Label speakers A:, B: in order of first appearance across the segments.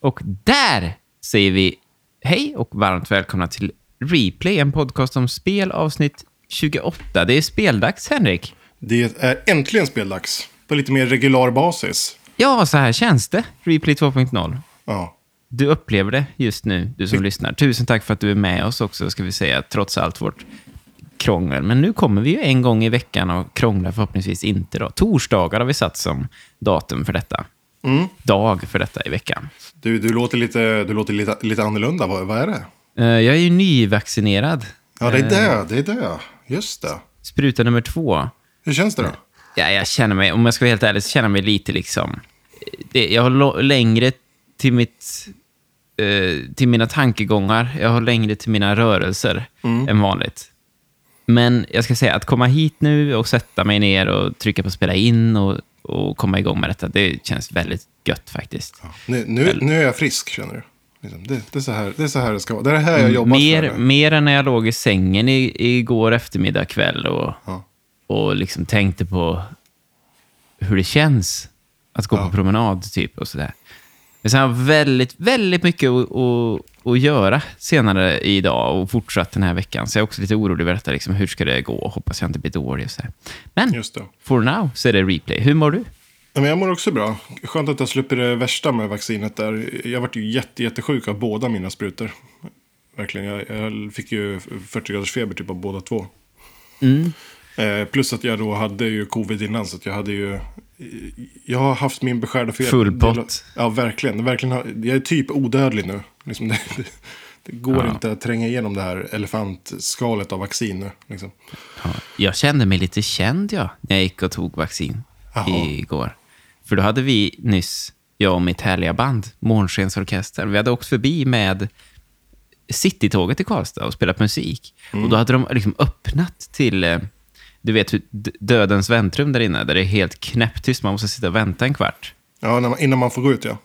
A: Och där säger vi hej och varmt välkomna till Replay, en podcast om spel, avsnitt 28. Det är speldags, Henrik.
B: Det är äntligen speldags. På lite mer regular basis.
A: Ja, så här känns det. Replay 2.0.
B: Ja.
A: Du upplever det just nu, du som lyssnar. Tusen tack för att du är med oss också, ska vi säga, trots allt vårt krångel. Men nu kommer vi ju en gång i veckan och krånglar förhoppningsvis inte. Då. Torsdagar har vi satt som datum för detta. Dag för detta i veckan.
B: Du, du låter, lite, du låter lite, lite annorlunda. Vad, vad är det?
A: Eh, Jag är ju nyvaccinerad.
B: Ja, det är det. Det är det. Just det.
A: Spruta nummer två.
B: Hur känns det då?
A: Ja, jag känner mig, om jag ska vara helt ärlig, så känner jag mig lite liksom... Det, jag har längre till mitt... Eh, till mina tankegångar. Jag har längre till mina rörelser än vanligt. Men jag ska säga att komma hit nu och sätta mig ner och trycka på spela in och, och komma igång med detta, det känns väldigt gött faktiskt.
B: Ja. Nu, nu, nu är jag frisk, känner du. Liksom, Det, det, är så här, det är så här det ska vara. Det är det här jag jobbar
A: Mer,
B: för.
A: mer än när jag låg i sängen i, igår eftermiddag kväll och,
B: Ja.
A: och liksom tänkte på hur det känns att gå
B: Ja.
A: på promenad typ och sådär. Men sen har jag väldigt, väldigt mycket att, att, göra senare idag och fortsatt den här veckan. Så jag är också lite orolig över detta. Liksom, hur ska det gå? Hoppas jag inte blir dålig. Och så här. Men
B: Just det.
A: for now så är det replay. Hur mår du?
B: Ja, men jag mår också bra. Skönt att jag slipper det värsta med vaccinet där. Jag vart ju jätte, jättesjuk av båda mina sprutor. Verkligen. Jag, jag fick ju 40 graders feber typ av båda två.
A: Mm.
B: Eh, plus att jag då hade ju covid innan. Så jag hade ju... Jag har haft min beskärda feber.
A: Full pott.
B: Ja, verkligen. verkligen jag är typ odödlig nu. Liksom det, det, det går
A: Ja.
B: inte att tränga igenom det här elefantskalet av vaccin nu. Liksom.
A: Ja, jag kände mig lite känd ja, när jag gick och tog vaccin
B: Jaha.
A: igår. För då hade vi nyss, jag och mitt härliga band, Månskensorkestern, vi hade åkt förbi med Citytåget i Karlstad och spelat musik. Och då hade de liksom öppnat till, eh, du vet, dödens väntrum där inne, där det är helt knäpptyst, man måste sitta och vänta en kvart.
B: Ja, man, innan man får gå ut ja.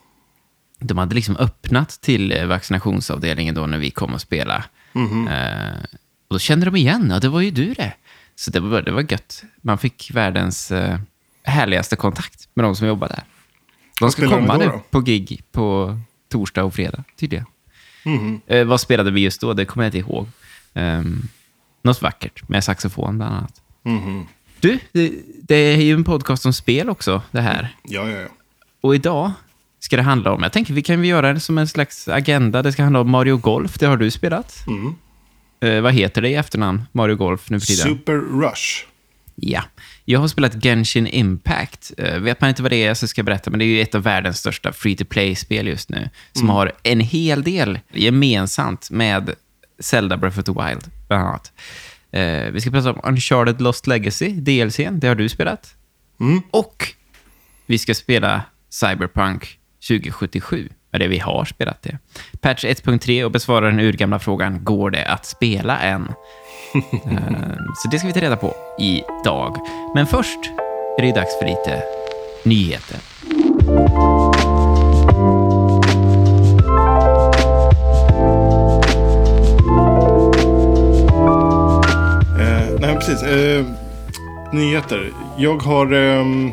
A: De hade liksom öppnat till eh, vaccinationsavdelningen då när vi kom och spelade. Eh, och då kände de igen, ja det var ju du det. Så det var, det var gött. Man fick världens eh, härligaste kontakt med de som jobbar där. De ska komma nu på gig på torsdag och fredag, tydligen.
B: Mhm.
A: Eh, vad spelade vi just då? Det kommer jag inte ihåg. Um, något vackert, med saxofon bland annat.
B: Mhm.
A: Du, det, det är ju en podcast om spel också, det här.
B: Ja, ja, ja.
A: Och idag ska det handla om, jag tänker vi kan göra det som en slags agenda. Det ska handla om Mario Golf, det har du spelat.
B: Mm.
A: Eh, vad heter det i efternamn, Mario Golf nu för tiden?
B: Super Rush.
A: Ja. Jag har spelat Genshin Impact. Eh, vet man inte vad det är så ska jag berätta, men det är ju ett av världens största free-to-play-spel just nu, som har en hel del gemensamt med Zelda Breath of the Wild, bland annat. Eh, vi ska prata om Uncharted Lost Legacy, DLCn, det har du spelat.
B: Mm.
A: Och vi ska spela Cyberpunk 2077. Ja, det vi har spelat det. Patch 1.3 och besvara den urgamla frågan, går det att spela än? Eh, Så det ska vi ta reda på idag. Men först är det dags för lite nyheter.
B: Precis. Eh, nyheter. Jag har... ehm,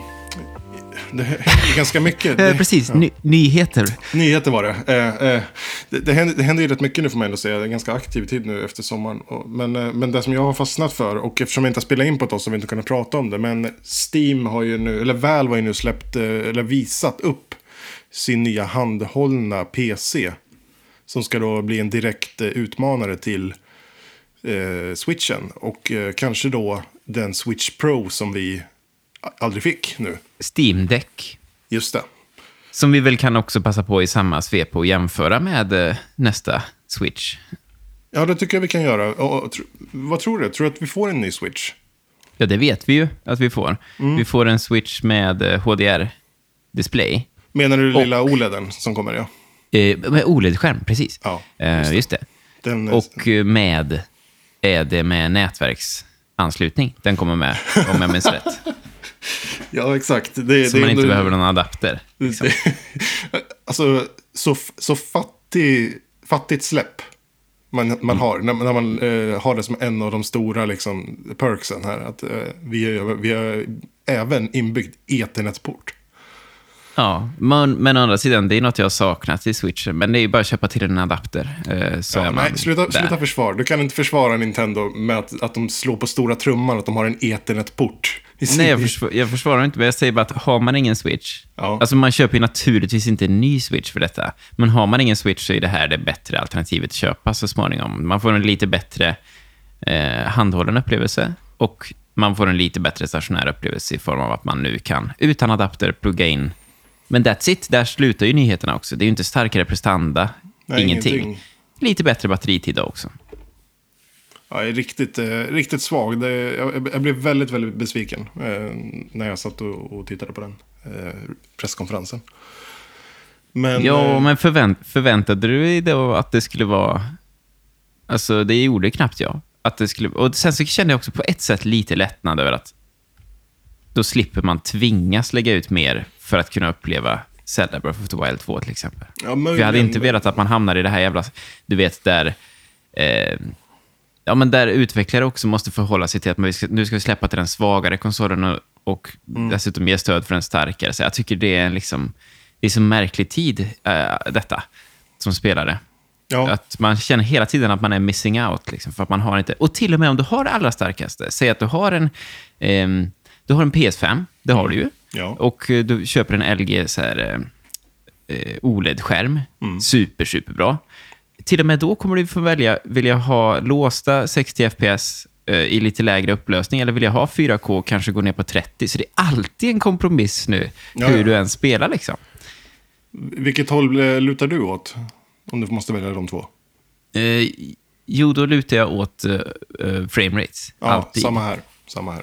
B: det är ganska mycket.
A: Eh,
B: Det,
A: precis, ny- nyheter.
B: nyheter var det. Eh, eh, det, det, händer, det händer ju rätt mycket nu får man ändå säga. Det är en ganska aktiv tid nu efter sommaren. Men, eh, men det som jag har fastnat för, och eftersom jag inte har spelat in på ett tag så har vi inte kunnat prata om det. Men Steam har ju nu, eller Valve har ju nu släppt, eh, eller visat upp sin nya handhållna PC. Som ska då bli en direkt eh, utmanare till eh, switchen. Och eh, kanske då den Switch Pro som vi aldrig fick nu.
A: Steam Deck.
B: Just det.
A: Som vi väl kan också passa på i samma svep och jämföra med eh, nästa Switch.
B: Ja, det tycker jag vi kan göra. Och, tro, vad tror du? Tror du att vi får en ny Switch?
A: Ja, det vet vi ju att vi får. Vi får en Switch med eh, HDR-display.
B: Menar du
A: Och-
B: lilla OLEDen som kommer? Ja.
A: Eh, med OLED-skärm, precis.
B: Ja,
A: Eh, just det.
B: Den, eh,
A: Och eh, med, är det med nätverksanslutning. Den kommer med, om jag minns rätt.
B: ja, exakt. Det,
A: Så
B: det,
A: man inte
B: det,
A: behöver någon adapter.
B: det, alltså, så, så fattig, fattigt släpp man, man
A: Mm.
B: har. När, när man eh, har det som en av de stora liksom, perksen här. Att eh, vi, är- vi har även inbyggd eternetport.
A: Ja, men, men å andra sidan, det är något jag har saknat i switchen. Men det är ju bara att köpa till en adapter. eh, Så
B: Ja, nej, sluta,
A: där.
B: sluta försvara. Du kan inte försvara Nintendo med att, att de slår på stora trumman att de har en ethernet-port.
A: Nej, jag, försvar, jag försvarar inte, men jag säger bara att har man ingen Switch,
B: Ja.
A: alltså man köper ju naturligtvis inte en ny Switch för detta, men har man ingen Switch så är det här det bättre alternativet att köpa så småningom. Man får en lite bättre eh, handhållen upplevelse och man får en lite bättre stationär upplevelse i form av att man nu kan utan adapter plugga in. Men that's it, där slutar ju nyheterna också. Det är ju inte starkare prestanda,
B: Nej,
A: ingenting.
B: ingenting.
A: Lite bättre batteritid också.
B: Ja, riktigt, eh, riktigt svag. Det, jag, jag blev väldigt, väldigt besviken eh, när jag satt och, och tittade på den eh, presskonferensen. Men,
A: Ja,
B: eh,
A: men förvänt, förväntade du dig då att det skulle vara... Alltså, det gjorde knappt jag. Att det skulle, och sen så kände jag också på ett sätt lite lättnad över att då slipper man tvingas lägga ut mer för att kunna uppleva Zelda Breath of the Wild 2 till exempel.
B: ja,
A: jag hade inte velat att man hamnar i det här jävla... Du vet, där... Eh, ja, men där utvecklare också måste förhålla sig till att man vi nu ska vi släppa till den svagare konsolen och, och
B: Mm.
A: dessutom ge stöd för den starkare. Så jag tycker det är liksom... Det är så märklig tid, eh, detta, som spelare.
B: Ja,
A: Att man känner hela tiden att man är missing out. Liksom, för att man har inte... Och till och med om du har det allra starkaste, säg att du har en, ehm, du har en PS5, det har du ju.
B: Ja.
A: Och eh, du köper en LG så här, eh, eh, OLED-skärm. Super, superbra. Till och med då kommer du få välja, vill jag ha låsta 60 FPS eh, i lite lägre upplösning eller vill jag ha 4K och kanske gå ner på 30? Så det är alltid en kompromiss nu,
B: Ja,
A: hur
B: ja.
A: du än spelar liksom.
B: vilket håll eh, lutar du åt? Om du måste välja de två.
A: Eh, jo, då lutar jag åt uh, frame rates.
B: Ja,
A: alltid.
B: samma här. Samma här.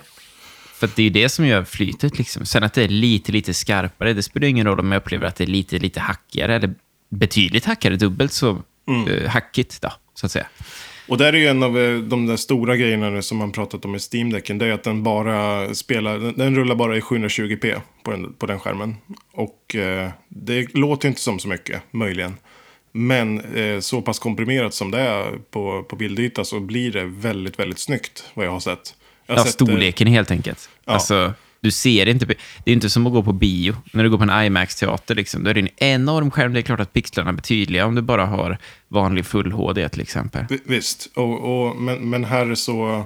A: För det är det som gör flytet. Liksom. Sen att det är lite, lite skarpare, det spelar ingen roll om jag upplever att det är lite, lite hackigare eller betydligt hackigare, dubbelt så
B: Mm.
A: eh, hackigt då, så att säga.
B: Och där är ju en av eh, de där stora grejerna nu som man pratat om i Steam-däcken. Det är att den bara spelar, den, den rullar bara i 720p på den, på den skärmen. Och eh, det låter inte som så mycket, möjligen. Men eh, så pass komprimerat som det är på, på bildyta så blir det väldigt, väldigt snyggt vad jag har sett.
A: Ja,
B: eh,
A: storleken helt enkelt.
B: Ja.
A: Alltså, du ser inte... Det är inte som att gå på bio. När du går på en IMAX-teater, liksom, då är det en enorm skärm. Det är klart att pixlarna blir tydliga om du bara har vanlig full HD till exempel.
B: Vi- Visst, och, och, men, men här så,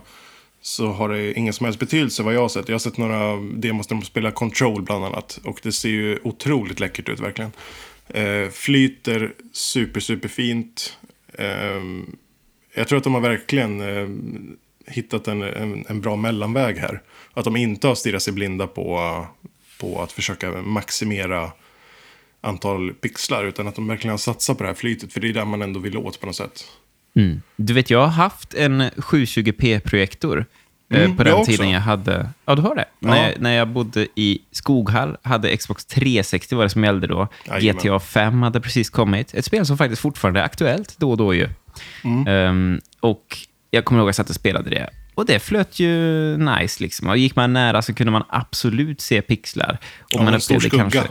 B: så har det ingen som helst betydelse vad jag har sett. Jag har sett några demos där de spelar Control bland annat. Och det ser ju otroligt läckert ut verkligen. Eh, flyter super, super fint. Eh, jag tror att de har verkligen eh, hittat en, en, en bra mellanväg här. Att de inte har stirrat sig blinda på, på att försöka maximera antal pixlar. Utan att de verkligen har satsat på det här flytet. För det är där man ändå vill åt på något sätt.
A: Mm. Du vet, jag har haft en 720p-projektor eh,
B: Mm,
A: på
B: jag
A: den
B: också.
A: tiden jag hade... Ja, du har det?
B: Ja.
A: När, jag, när jag bodde i Skoghall, hade Xbox 360 var det som gällde då.
B: Jajamän.
A: GTA 5 hade precis kommit. Ett spel som faktiskt fortfarande är aktuellt då och då ju.
B: Mm.
A: Ehm, och jag kommer ihåg att jag satt och spelade det. Och det flöt ju nice liksom. Och gick man nära så kunde man absolut se pixlar. Och
B: Ja,
A: man upplevde kanske...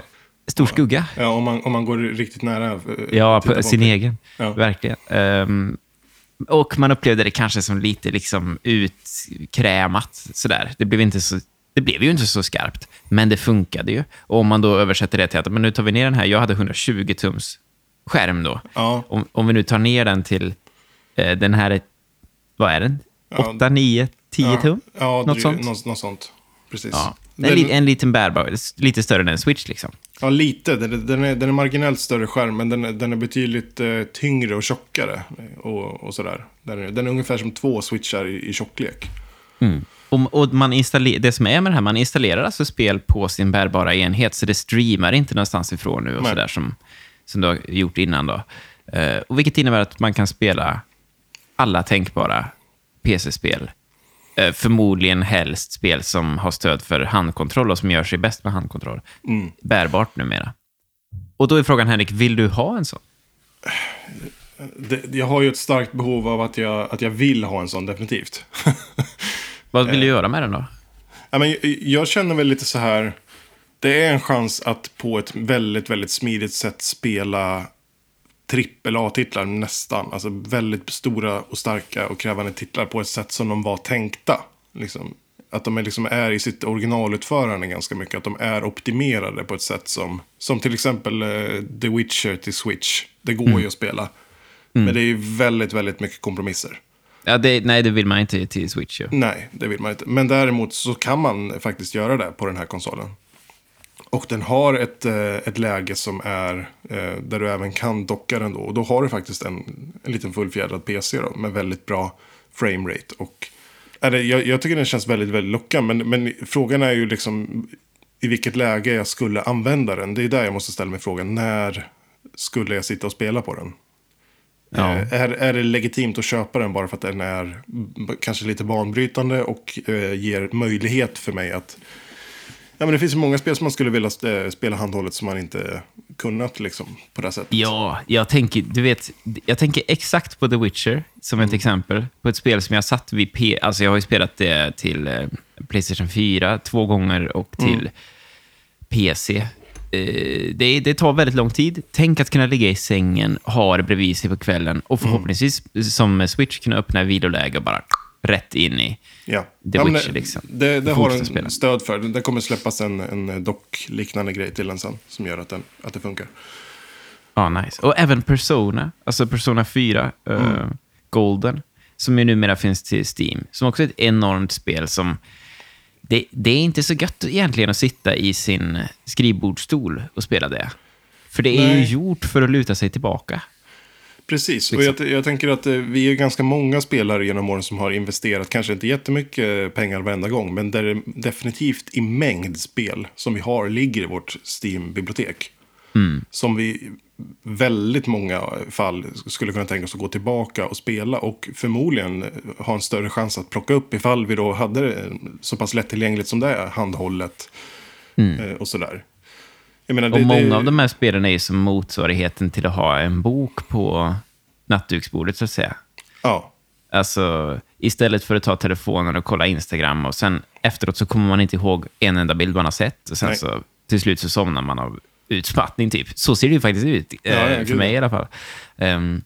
A: Stor skugga.
B: Ja, om man, om man går riktigt nära. eh,
A: Ja, på sin
B: omkring.
A: egen.
B: Ja.
A: Verkligen. Ehm, och man upplevde det kanske som lite liksom utkrämat. Sådär. Det, blev inte så, det blev ju inte så skarpt, men det funkade ju. Och om man då översätter det till att men nu tar vi ner den här, jag hade 120 tums skärm då.
B: Ja,
A: Om, om vi nu tar ner den till eh, den här, är- vad är den?
B: Ja.
A: 8, 9, 10
B: ja,
A: tum?
B: Ja,
A: Något
B: dry-
A: sånt?
B: Något, något sånt. Precis.
A: Ja. En,
B: Den,
A: li, en liten bärbar, lite större än en switch liksom.
B: ja, lite. Den, är- den, är, den är marginellt större skärm, men den, är- den är betydligt eh, tyngre och tjockare. Och, och sådär. Den är, den är ungefär som två switchar i, i tjocklek.
A: Och, och man installer, det som är med det här, man installerar alltså spel på sin bärbara enhet, så det streamar inte någonstans ifrån nu och sådär som, som du har gjort innan. Då. Eh, och vilket innebär att man kan spela alla tänkbara PC-spel. Eh, förmodligen helst spel som har stöd för handkontroll och som gör sig bäst med handkontroll.
B: Mm.
A: Bärbart numera. Och då är frågan, Henrik, vill du ha en sån?
B: Det, jag har ju ett starkt behov av att jag, att jag vill ha en sån, definitivt.
A: Vad vill du
B: Eh.
A: göra med den då?
B: Ja, men jag, jag känner väl lite så här. Det är en chans att på ett väldigt, väldigt smidigt sätt spela trippel A-titlar nästan. Alltså väldigt stora och starka och krävande titlar på ett sätt som de var tänkta. Liksom. att de är, liksom är i sitt originalutförande ganska mycket. Att de är optimerade på ett sätt som, som till exempel eh, The Witcher till Switch. Det går ju att spela. Men det är ju väldigt, väldigt mycket kompromisser.
A: Ja, det, nej, det vill man inte till Switch. ju.
B: Nej, det vill man inte. Men däremot så kan man faktiskt göra det på den här konsolen. Och den har ett, eh, ett läge som är eh, där du även kan docka den då. Och då har du faktiskt en, en liten fullfjädrad PC då, med väldigt bra framerate. Och, är det, jag, jag tycker den känns väldigt, väldigt lockande. Men, men frågan är ju liksom i vilket läge jag skulle använda den. Det är där jag måste ställa mig frågan. När skulle jag sitta och spela på den?
A: Ja.
B: Eh, Är, är det legitimt att köpa den bara för att den är kanske lite banbrytande och eh, ger möjlighet för mig att... Ja, men det finns ju många spel som man skulle vilja eh, spela handhållet som man inte kunnat liksom, på det sättet.
A: Ja, jag tänker, du vet, jag tänker exakt på The Witcher som ett exempel. På ett spel som jag satt vid P... Alltså jag har ju spelat det till eh, Playstation 4 två gånger och till PC. Eh, det, det tar väldigt lång tid. Tänk att kunna ligga i sängen, ha det bredvid sig på kvällen och förhoppningsvis som med Switch kunna öppna viloläge och bara rätt in i...
B: Ja.
A: The
B: ja,
A: Witcher, liksom.
B: Det, det har
A: Fortsätta spela.
B: en stöd för. Det kommer släppas en, en dock-liknande grej till den sen. Som gör att, den, att det funkar.
A: Ja, nice. Och även Persona, alltså Persona 4, eh, Golden, som ju numera finns till Steam. Som också är ett enormt spel som... Det, det är inte så gött egentligen att sitta i sin skrivbordsstol och spela det. För det är
B: Nej.
A: ju gjort för att luta sig tillbaka.
B: Precis, och
A: Liksom.
B: jag, jag tänker att eh, vi är ganska många spelare genom åren som har investerat, kanske inte jättemycket pengar varenda gång, men där det definitivt i mängd spel som vi har ligger i vårt Steam-bibliotek. Som vi väldigt många fall skulle kunna tänka oss att gå tillbaka och spela och förmodligen ha en större chans att plocka upp ifall vi då hade det så pass lättillgängligt som det är, handhållet eh, och sådär. Menar,
A: Och
B: det-
A: många
B: det-
A: av de här spelen är ju som motsvarigheten till att ha en bok på nattduksbordet, så att säga.
B: Ja,
A: Alltså, istället för att ta telefonen och kolla Instagram och sen efteråt så kommer man inte ihåg en enda bild man har sett och sen
B: Nej.
A: så till slut så somnar man av utmattning typ. Så ser det ju faktiskt ut, eh,
B: Ja, ja,
A: för
B: gud,
A: mig i alla fall. Ehm,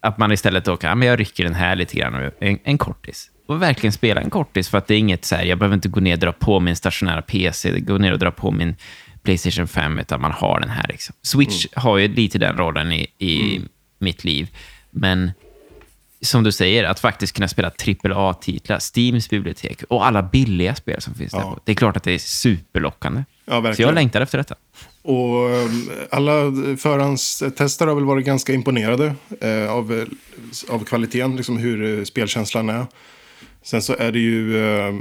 A: att man istället då kan, ja, men jag rycker den här lite grann, och en, en kortis. Och verkligen spela en kortis, för att det är inget så här, jag behöver inte gå ner och dra på min stationära PC, gå ner och dra på min Playstation 5, utan man har den här. Liksom. Switch
B: Mm.
A: har ju lite den rollen i, i mitt liv, men som du säger, att faktiskt kunna spela AAA-titlar, Steams bibliotek och alla billiga spel som finns där.
B: Ja.
A: på. Det är klart att det är superlockande.
B: Ja,
A: Så
B: verkligen.
A: jag längtar efter detta.
B: Och um, alla förhandstestare har väl varit ganska imponerade eh, av, eh, av kvaliteten, liksom hur eh, spelkänslan är. Sen så är det ju, eh,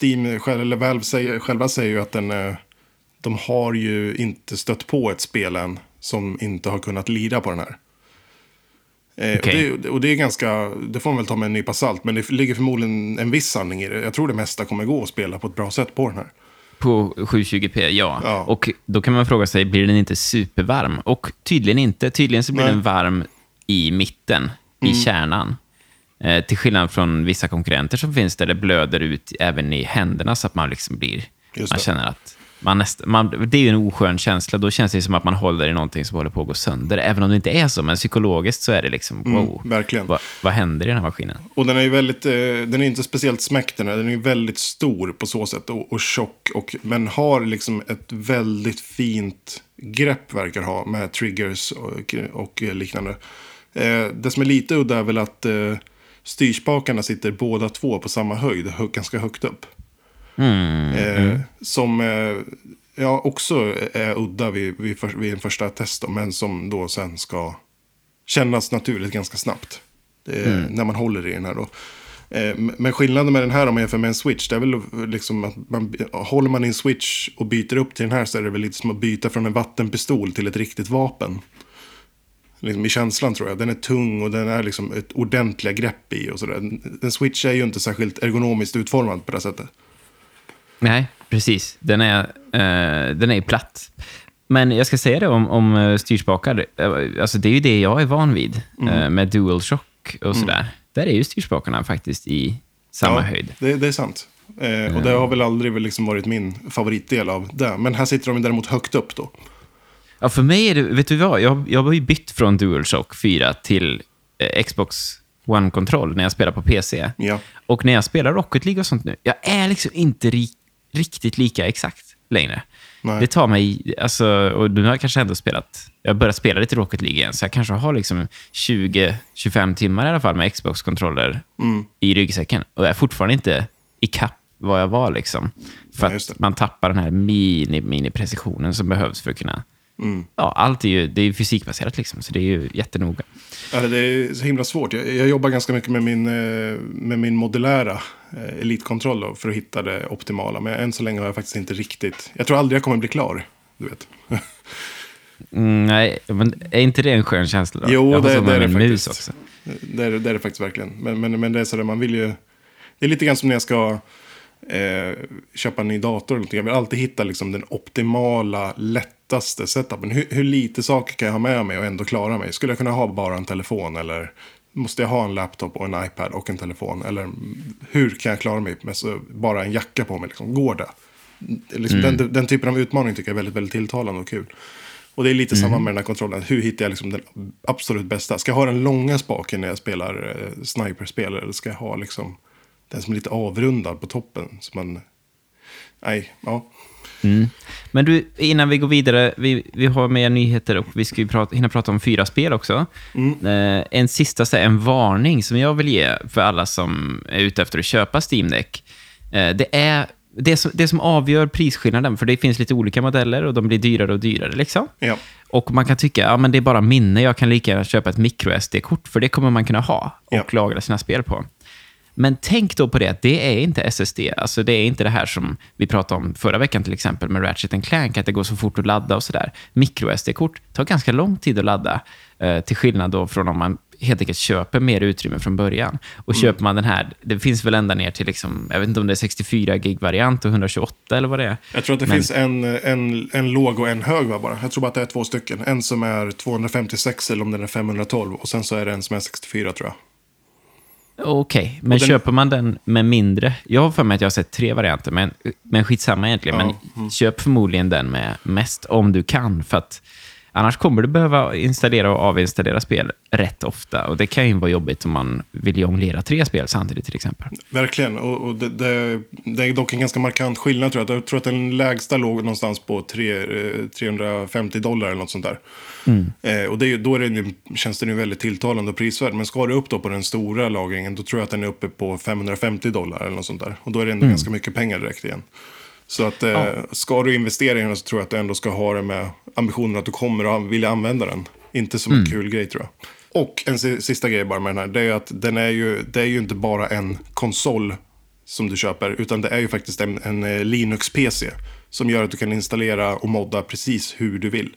B: Steam, själv- eller Valve säger, själva säger ju att den, eh, de har ju inte stött på ett spel än som inte har kunnat lira på den här. Eh,
A: Okej.
B: och, det, och det är ganska, det får man väl ta med en nypa salt, men det ligger förmodligen en viss sanning i det. Jag tror det mesta kommer gå att spela på ett bra sätt på den här.
A: På 720p, ja.
B: Ja.
A: Och då kan man fråga sig, blir den inte supervarm? Och tydligen inte. Tydligen så blir
B: Nej.
A: den varm i mitten, i kärnan. Eh, till skillnad från vissa konkurrenter som finns där det blöder ut även i händerna så att man liksom blir... Man känner att... Man näst, man, det är ju en oskön känsla. Då känns det som att man håller i någonting som håller på att gå sönder. Även om det inte är så, men psykologiskt så är det liksom, wow.
B: verkligen.
A: Vad, vad händer i den här maskinen?
B: Och den är ju väldigt, eh, den är inte speciellt smäck den här. Den är väldigt stor på så sätt och, och tjock. Och, men har liksom ett väldigt fint grepp verkar ha med triggers och, och liknande. Eh, det som är lite udda är väl att eh, styrspakarna sitter båda två på samma höjd, hö, ganska högt upp. Eh, Som eh, ja, också är udda vid, vid, för, vid en första test, då, men som då sen ska kännas naturligt ganska snabbt. Eh, När man håller i den här då. Eh, Men skillnaden med den här om man jämför med en switch, det är väl liksom att man, håller man i en switch och byter upp till den här så är det väl lite som att byta från en vattenpistol till ett riktigt vapen. Liksom I känslan tror jag. Den är tung och den är liksom ett ordentliga grepp i och sådär. En switch är ju inte särskilt ergonomiskt utformad på det sättet.
A: Nej, precis. Den är, eh, den är platt. Men jag ska säga det om, om eh, styrspakar. Eh, Alltså det är ju det jag är van vid eh, med DualShock och sådär. Där är ju styrspakarna faktiskt i samma
B: ja,
A: höjd.
B: Det, det är sant. Eh, och det har väl aldrig liksom varit min favoritdel av det. Men här sitter de däremot högt upp då.
A: Ja, för mig är det, vet du vad? Jag, jag har ju bytt från DualShock 4 till eh, Xbox One-kontroll när jag spelar på PC.
B: Ja.
A: Och när jag spelar Rocket League och sånt nu, jag är liksom inte ri riktigt lika exakt längre.
B: Nej.
A: Det tar mig, alltså, och nu har jag kanske ändå spelat, jag börjat spela lite Rocket League igen, så jag kanske har liksom 20-25 timmar i alla fall med Xbox-kontroller
B: Mm.
A: i ryggsäcken. Och jag är fortfarande inte i kapp vad jag var liksom. För
B: just
A: att man tappar den här mini-mini-precisionen som behövs för att kunna...
B: Mm.
A: Ja, allt är ju, det är ju fysikbaserat liksom, så det är ju jättenoga.
B: Ja, det är så himla svårt. Jag, jag jobbar ganska mycket med min, eh, med min modulära eh, elitkontroll då, för att hitta det optimala. Men än så länge har jag faktiskt inte riktigt... Jag tror aldrig jag kommer bli klar. Du vet.
A: Mm, nej, men är inte det en skön känsla då?
B: Jo, det- det är det faktiskt.
A: också.
B: Det är, det är det faktiskt verkligen. Men, men, men det är så där, man vill ju... Det är lite grann som när jag ska eh, köpa en ny dator. eller någonting. Jag vill alltid hitta liksom, den optimala, lättaste setupen. Hur, hur lite saker kan jag ha med mig och ändå klara mig? Skulle jag kunna ha bara en telefon eller måste jag ha en laptop och en iPad och en telefon? Eller mm, hur kan jag klara mig med så, bara en jacka på mig? Liksom? Går det? Liksom, den, den typen av utmaning tycker jag är väldigt, väldigt tilltalande och kul. Och det är lite samma med den här kontrollen. Hur hittar jag liksom den absolut bästa? Ska jag ha den långa spaken när jag spelar eh, sniperspel? Eller ska jag ha liksom den som är lite avrundad på toppen? Så man... Nej, ja.
A: Men du, innan vi går vidare, vi, vi har mer nyheter och vi ska ju prata, hinna prata om fyra spel också. Eh, en sista, så här, en varning som jag vill ge för alla som är ute efter att köpa Steam Deck. Eh, det är det som, det som avgör prisskillnaden, för det finns lite olika modeller och de blir dyrare och dyrare. Liksom.
B: ja.
A: Och man kan tycka, ja men det är bara minne, jag kan lika gärna köpa ett micro-SD-kort, för det kommer man kunna ha och
B: Ja.
A: lagra sina spel på. Men tänk då på det, att det är inte SSD. Alltså det är inte det här som vi pratade om förra veckan till exempel med Ratchet Clank, att det går så fort att ladda och sådär. Micro-SD-kort tar ganska lång tid att ladda, eh, till skillnad då från om man helt enkelt köper mer utrymme från början. Och köper man den här, det finns väl ända ner till, liksom, jag vet inte om det är 64 gig-variant och 128 eller vad det är.
B: Jag tror att det
A: Men-
B: finns en, en, en låg och en hög va, bara. Jag tror bara att det är två stycken. En som är 256 eller om den är 512. Och sen så är det en som är 64 tror jag.
A: Okej, men
B: den-
A: köper man den med mindre? Jag har för mig att jag har sett tre varianter, men, men skitsamma egentligen.
B: Ja, mm.
A: Men köp förmodligen den med mest om du kan, för att annars kommer du behöva installera och avinstallera spel rätt ofta. Och det kan ju vara jobbigt om man vill jonglera tre spel samtidigt till exempel.
B: Verkligen, och, och det, det, det är dock en ganska markant skillnad tror jag. Jag tror att den lägsta låg någonstans på tre, eh, 350 dollar eller något sånt där. Eh, och det, då är det, känns den ju väldigt tilltalande och prisvärd. Men ska du upp då på den stora lagringen, då tror jag att den är uppe på 550 dollar eller något sånt där. Och då är det ändå ganska mycket pengar direkt igen. Så att eh, ska du investera i den så tror jag att du ändå ska ha det med ambitionen att du kommer att vilja använda den. Inte som en kul grej tror jag. Och en si- sista grej bara med den här, det är att den är ju, det är ju inte bara en konsol som du köper, utan det är ju faktiskt en, en eh, Linux-PC som gör att du kan installera och modda precis hur du vill.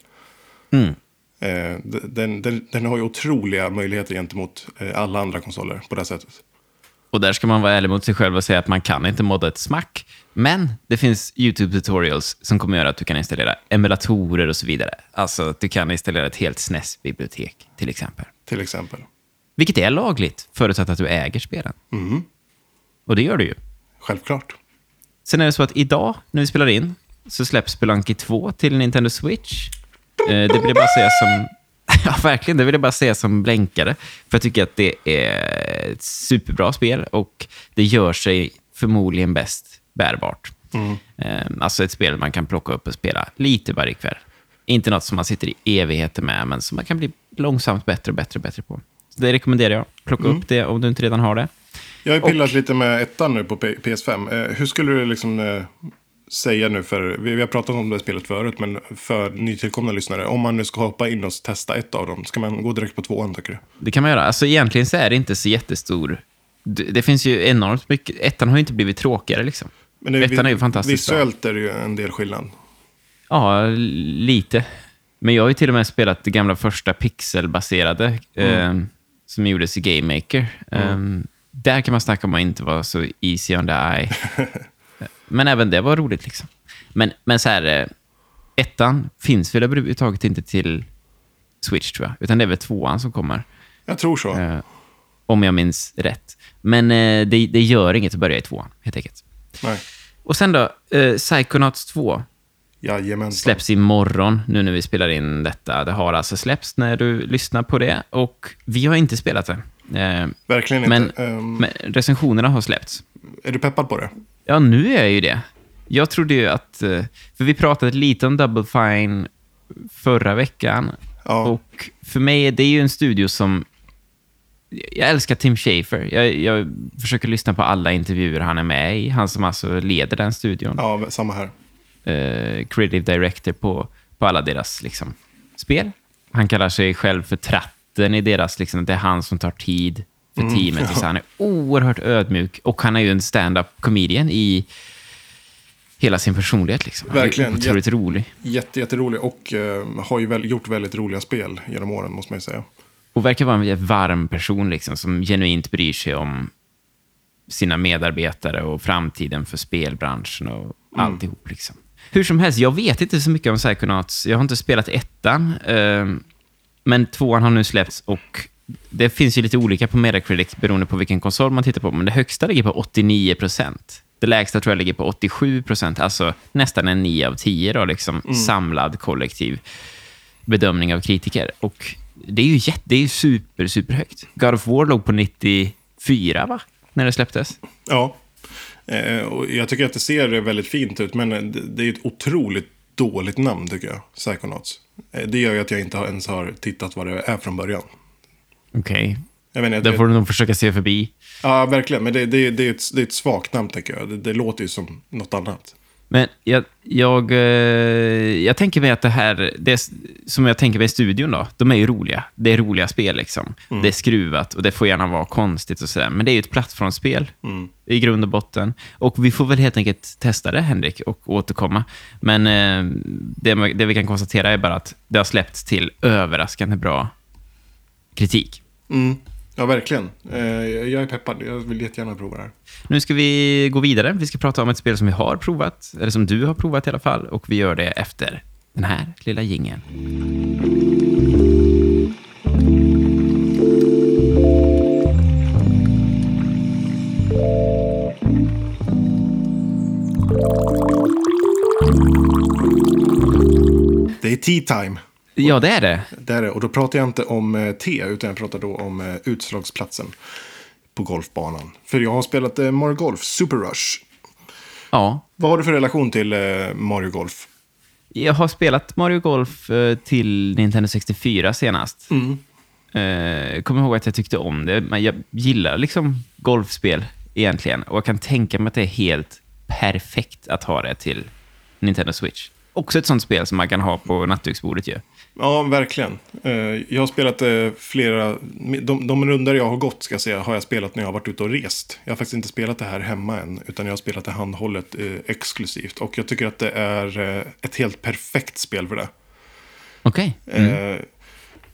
B: Eh, d- den, den, den har ju otroliga möjligheter gentemot eh, alla andra konsoler på det sättet.
A: Och där ska man vara ärlig mot sig själv och säga att man kan inte modda ett smack. Men det finns YouTube-tutorials som kommer göra att du kan installera emulatorer och så vidare. Alltså att du kan installera ett helt SNES-bibliotek till exempel.
B: Till exempel.
A: Vilket är lagligt, förutsatt att du äger spelen. Och det gör du ju.
B: Självklart.
A: Sen är det så att idag, när vi spelar in, så släpps Spelunky 2 till Nintendo Switch. Eh, det jag bara säga som... Ja, verkligen. Det vill jag bara säga som blänkare. För jag tycker att det är ett superbra spel och det gör sig förmodligen bäst bärbart. Eh, alltså ett spel man kan plocka upp och spela lite varje kväll. Inte något som man sitter i evigheter med, men som man kan bli långsamt bättre och bättre och bättre på. Så det rekommenderar jag. Plocka upp det om du inte redan har det.
B: Jag har pillat lite med ettan nu på P- PS5. Eh, hur skulle du liksom eh, säga nu för, vi, har pratat om det spelet förut, men för nytillkomna lyssnare, om man nu ska hoppa in och testa ett av dem, ska man gå direkt på tvåan tycker du?
A: Det kan man göra. Alltså egentligen så är det inte så jättestor... Det, finns ju enormt mycket... Ettan har ju inte blivit tråkigare liksom.
B: Men det,
A: Ettan är ju fantastiskt bra.
B: Visuellt är det ju en del skillnad.
A: Ja, lite. Men jag har ju till och med spelat det gamla första pixelbaserade eh, som gjordes i Game Maker. Eh, där kan man snacka om att inte vara så easy on the eye. men även det var roligt liksom. Men, men så här, eh, ettan finns väl överhuvudtaget inte till Switch tror jag, utan det är väl tvåan som kommer.
B: Jag tror så.
A: Eh, om jag minns rätt. Men eh, det, det gör inget att börja i tvåan, helt enkelt.
B: Nej.
A: Och sen då, eh, Psychonauts 2
B: Jajamensan.
A: släpps imorgon, nu när vi spelar in detta. Det har alltså släppts när du lyssnar på det. Och vi har inte spelat det. Eh,
B: Verkligen
A: Men-
B: inte. Ehm,
A: men recensionerna har släppts.
B: Är du peppad på det?
A: Ja, nu är jag ju det. Jag trodde ju att... eh, För vi pratade lite om Double Fine förra veckan.
B: Ja.
A: Och för mig är det ju en studio som... Jag älskar Tim Schafer. Jag, jag försöker lyssna på alla intervjuer han är med i. Han som alltså leder den studion.
B: Ja, samma här.
A: eh, creative director på, på alla deras liksom, spel. Han kallar sig själv för tratten i deras, liksom, det är han som tar tid för
B: Mm,
A: teamet. Så han är oerhört ödmjuk och han är ju en stand-up comedian i hela sin personlighet. Liksom.
B: Verkligen.
A: Otroligt rolig.
B: Jätte, jätterolig och eh, har ju väl, gjort väldigt roliga spel genom åren, måste man ju säga.
A: Och verkar vara en varm person liksom, som genuint bryr sig om sina medarbetare och framtiden för spelbranschen och alltihop. Liksom. Hur som helst, jag vet inte så mycket om Psychonauts. Jag har inte spelat ettan, eh, men tvåan har nu släppts och det finns ju lite olika på Metacritic beroende på vilken konsol man tittar på, men det högsta ligger på 89 procent. Det lägsta tror jag ligger på 87 procent, alltså nästan en 9 av 10 då, liksom, samlad kollektiv bedömning av kritiker. Och det är ju, jätte, det är super, super högt. God of War låg på 94, va? När det släpptes.
B: Ja. Eh, och jag tycker att det ser väldigt fint ut, men det, är ett otroligt dåligt namn tycker jag, Psychonauts. Eh, det gör ju att jag inte ens har tittat vad det är från början.
A: Okej. Det
B: det,
A: får du nog försöka se förbi.
B: Ja, verkligen. Men det, det, det, är ett, det är ett svagt namn, tänker jag. Det, det låter ju som något annat.
A: Men jag, jag, eh, jag tänker mig att det här, det som jag tänker mig i studion då, de är ju roliga. Det är roliga spel liksom. Det är skruvat och det får gärna vara konstigt och sådär. Men det är ju ett plattformsspel i grund och botten. Och vi får väl helt enkelt testa det, Henrik, och återkomma. Men eh, det, det vi kan konstatera är bara att det har släppts till överraskande bra kritik.
B: Mm. Ja, verkligen. Eh, jag är peppad. Jag vill jättegärna prova det här.
A: Nu ska vi gå vidare. Vi ska prata om ett spel som vi har provat, eller som du har provat i alla fall, och vi gör det efter den här lilla jingeln.
B: Det är tea time.
A: Ja, det är det.
B: Det är det. Och då pratar jag inte om eh, te, utan jag pratar då om eh, utslagsplatsen på golfbanan. För jag har spelat eh, Mario Golf Super Rush.
A: Ja.
B: Vad har du för relation till Mario Golf?
A: Jag har spelat Mario Golf till Nintendo 64 senast. Eh, kommer ihåg att jag tyckte om det, men jag gillar liksom golfspel egentligen. Och jag kan tänka mig att det är helt perfekt att ha det till Nintendo Switch. Också ett sånt spel som man kan ha på nattduksbordet ju.
B: Ja, verkligen. Eh, jag har spelat eh, flera... De, de rundor jag har gått, ska jag säga, har jag spelat när jag har varit ute och rest. Jag har faktiskt inte spelat det här hemma än, utan jag har spelat det handhållet eh, exklusivt. Och jag tycker att det är ett helt perfekt spel för det.
A: Okej.
B: Eh,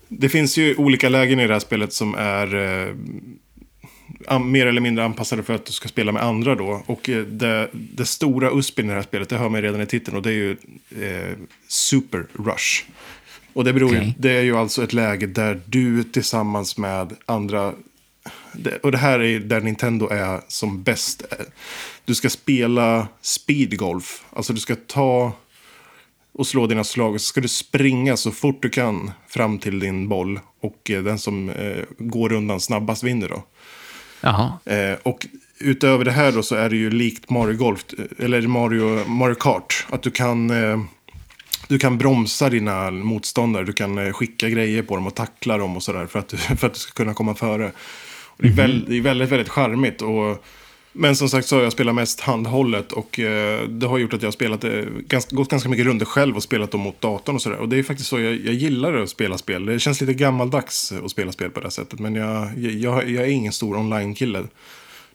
B: det finns ju olika lägen i det här spelet som är mer eller mindre anpassade för att du ska spela med andra då. Och det, det stora USPen i det här spelet, det hör man redan i titeln, och det är ju eh, Super Rush. Och det, beror ju,
A: Okej.
B: det är ju alltså ett läge där du tillsammans med andra... Och det här är där Nintendo är som bäst. Du ska spela speedgolf. Alltså du ska ta och slå dina slag. Och så ska du springa så fort du kan fram till din boll. Och eh, den som eh, går undan snabbast vinner då.
A: Jaha.
B: Eh, och utöver det här då så är det ju likt Mario Golf, eh, eller Mario, Mario Kart. Att du kan, eh, du kan bromsa dina motståndare, du kan eh, skicka grejer på dem och tackla dem och sådär för, att du- för att du ska kunna komma före. Och det, är väl, det är väldigt, väldigt charmigt. Och, men som sagt så har jag spelat mest handhållet och eh, det har gjort att jag har spelat, eh, ganska, gått ganska mycket runder själv och spelat dem mot datorn och sådär. Och det är faktiskt så jag, jag gillar att spela spel. Det känns lite gammaldags att spela spel på det här sättet. Men jag, jag, jag är ingen stor online-kille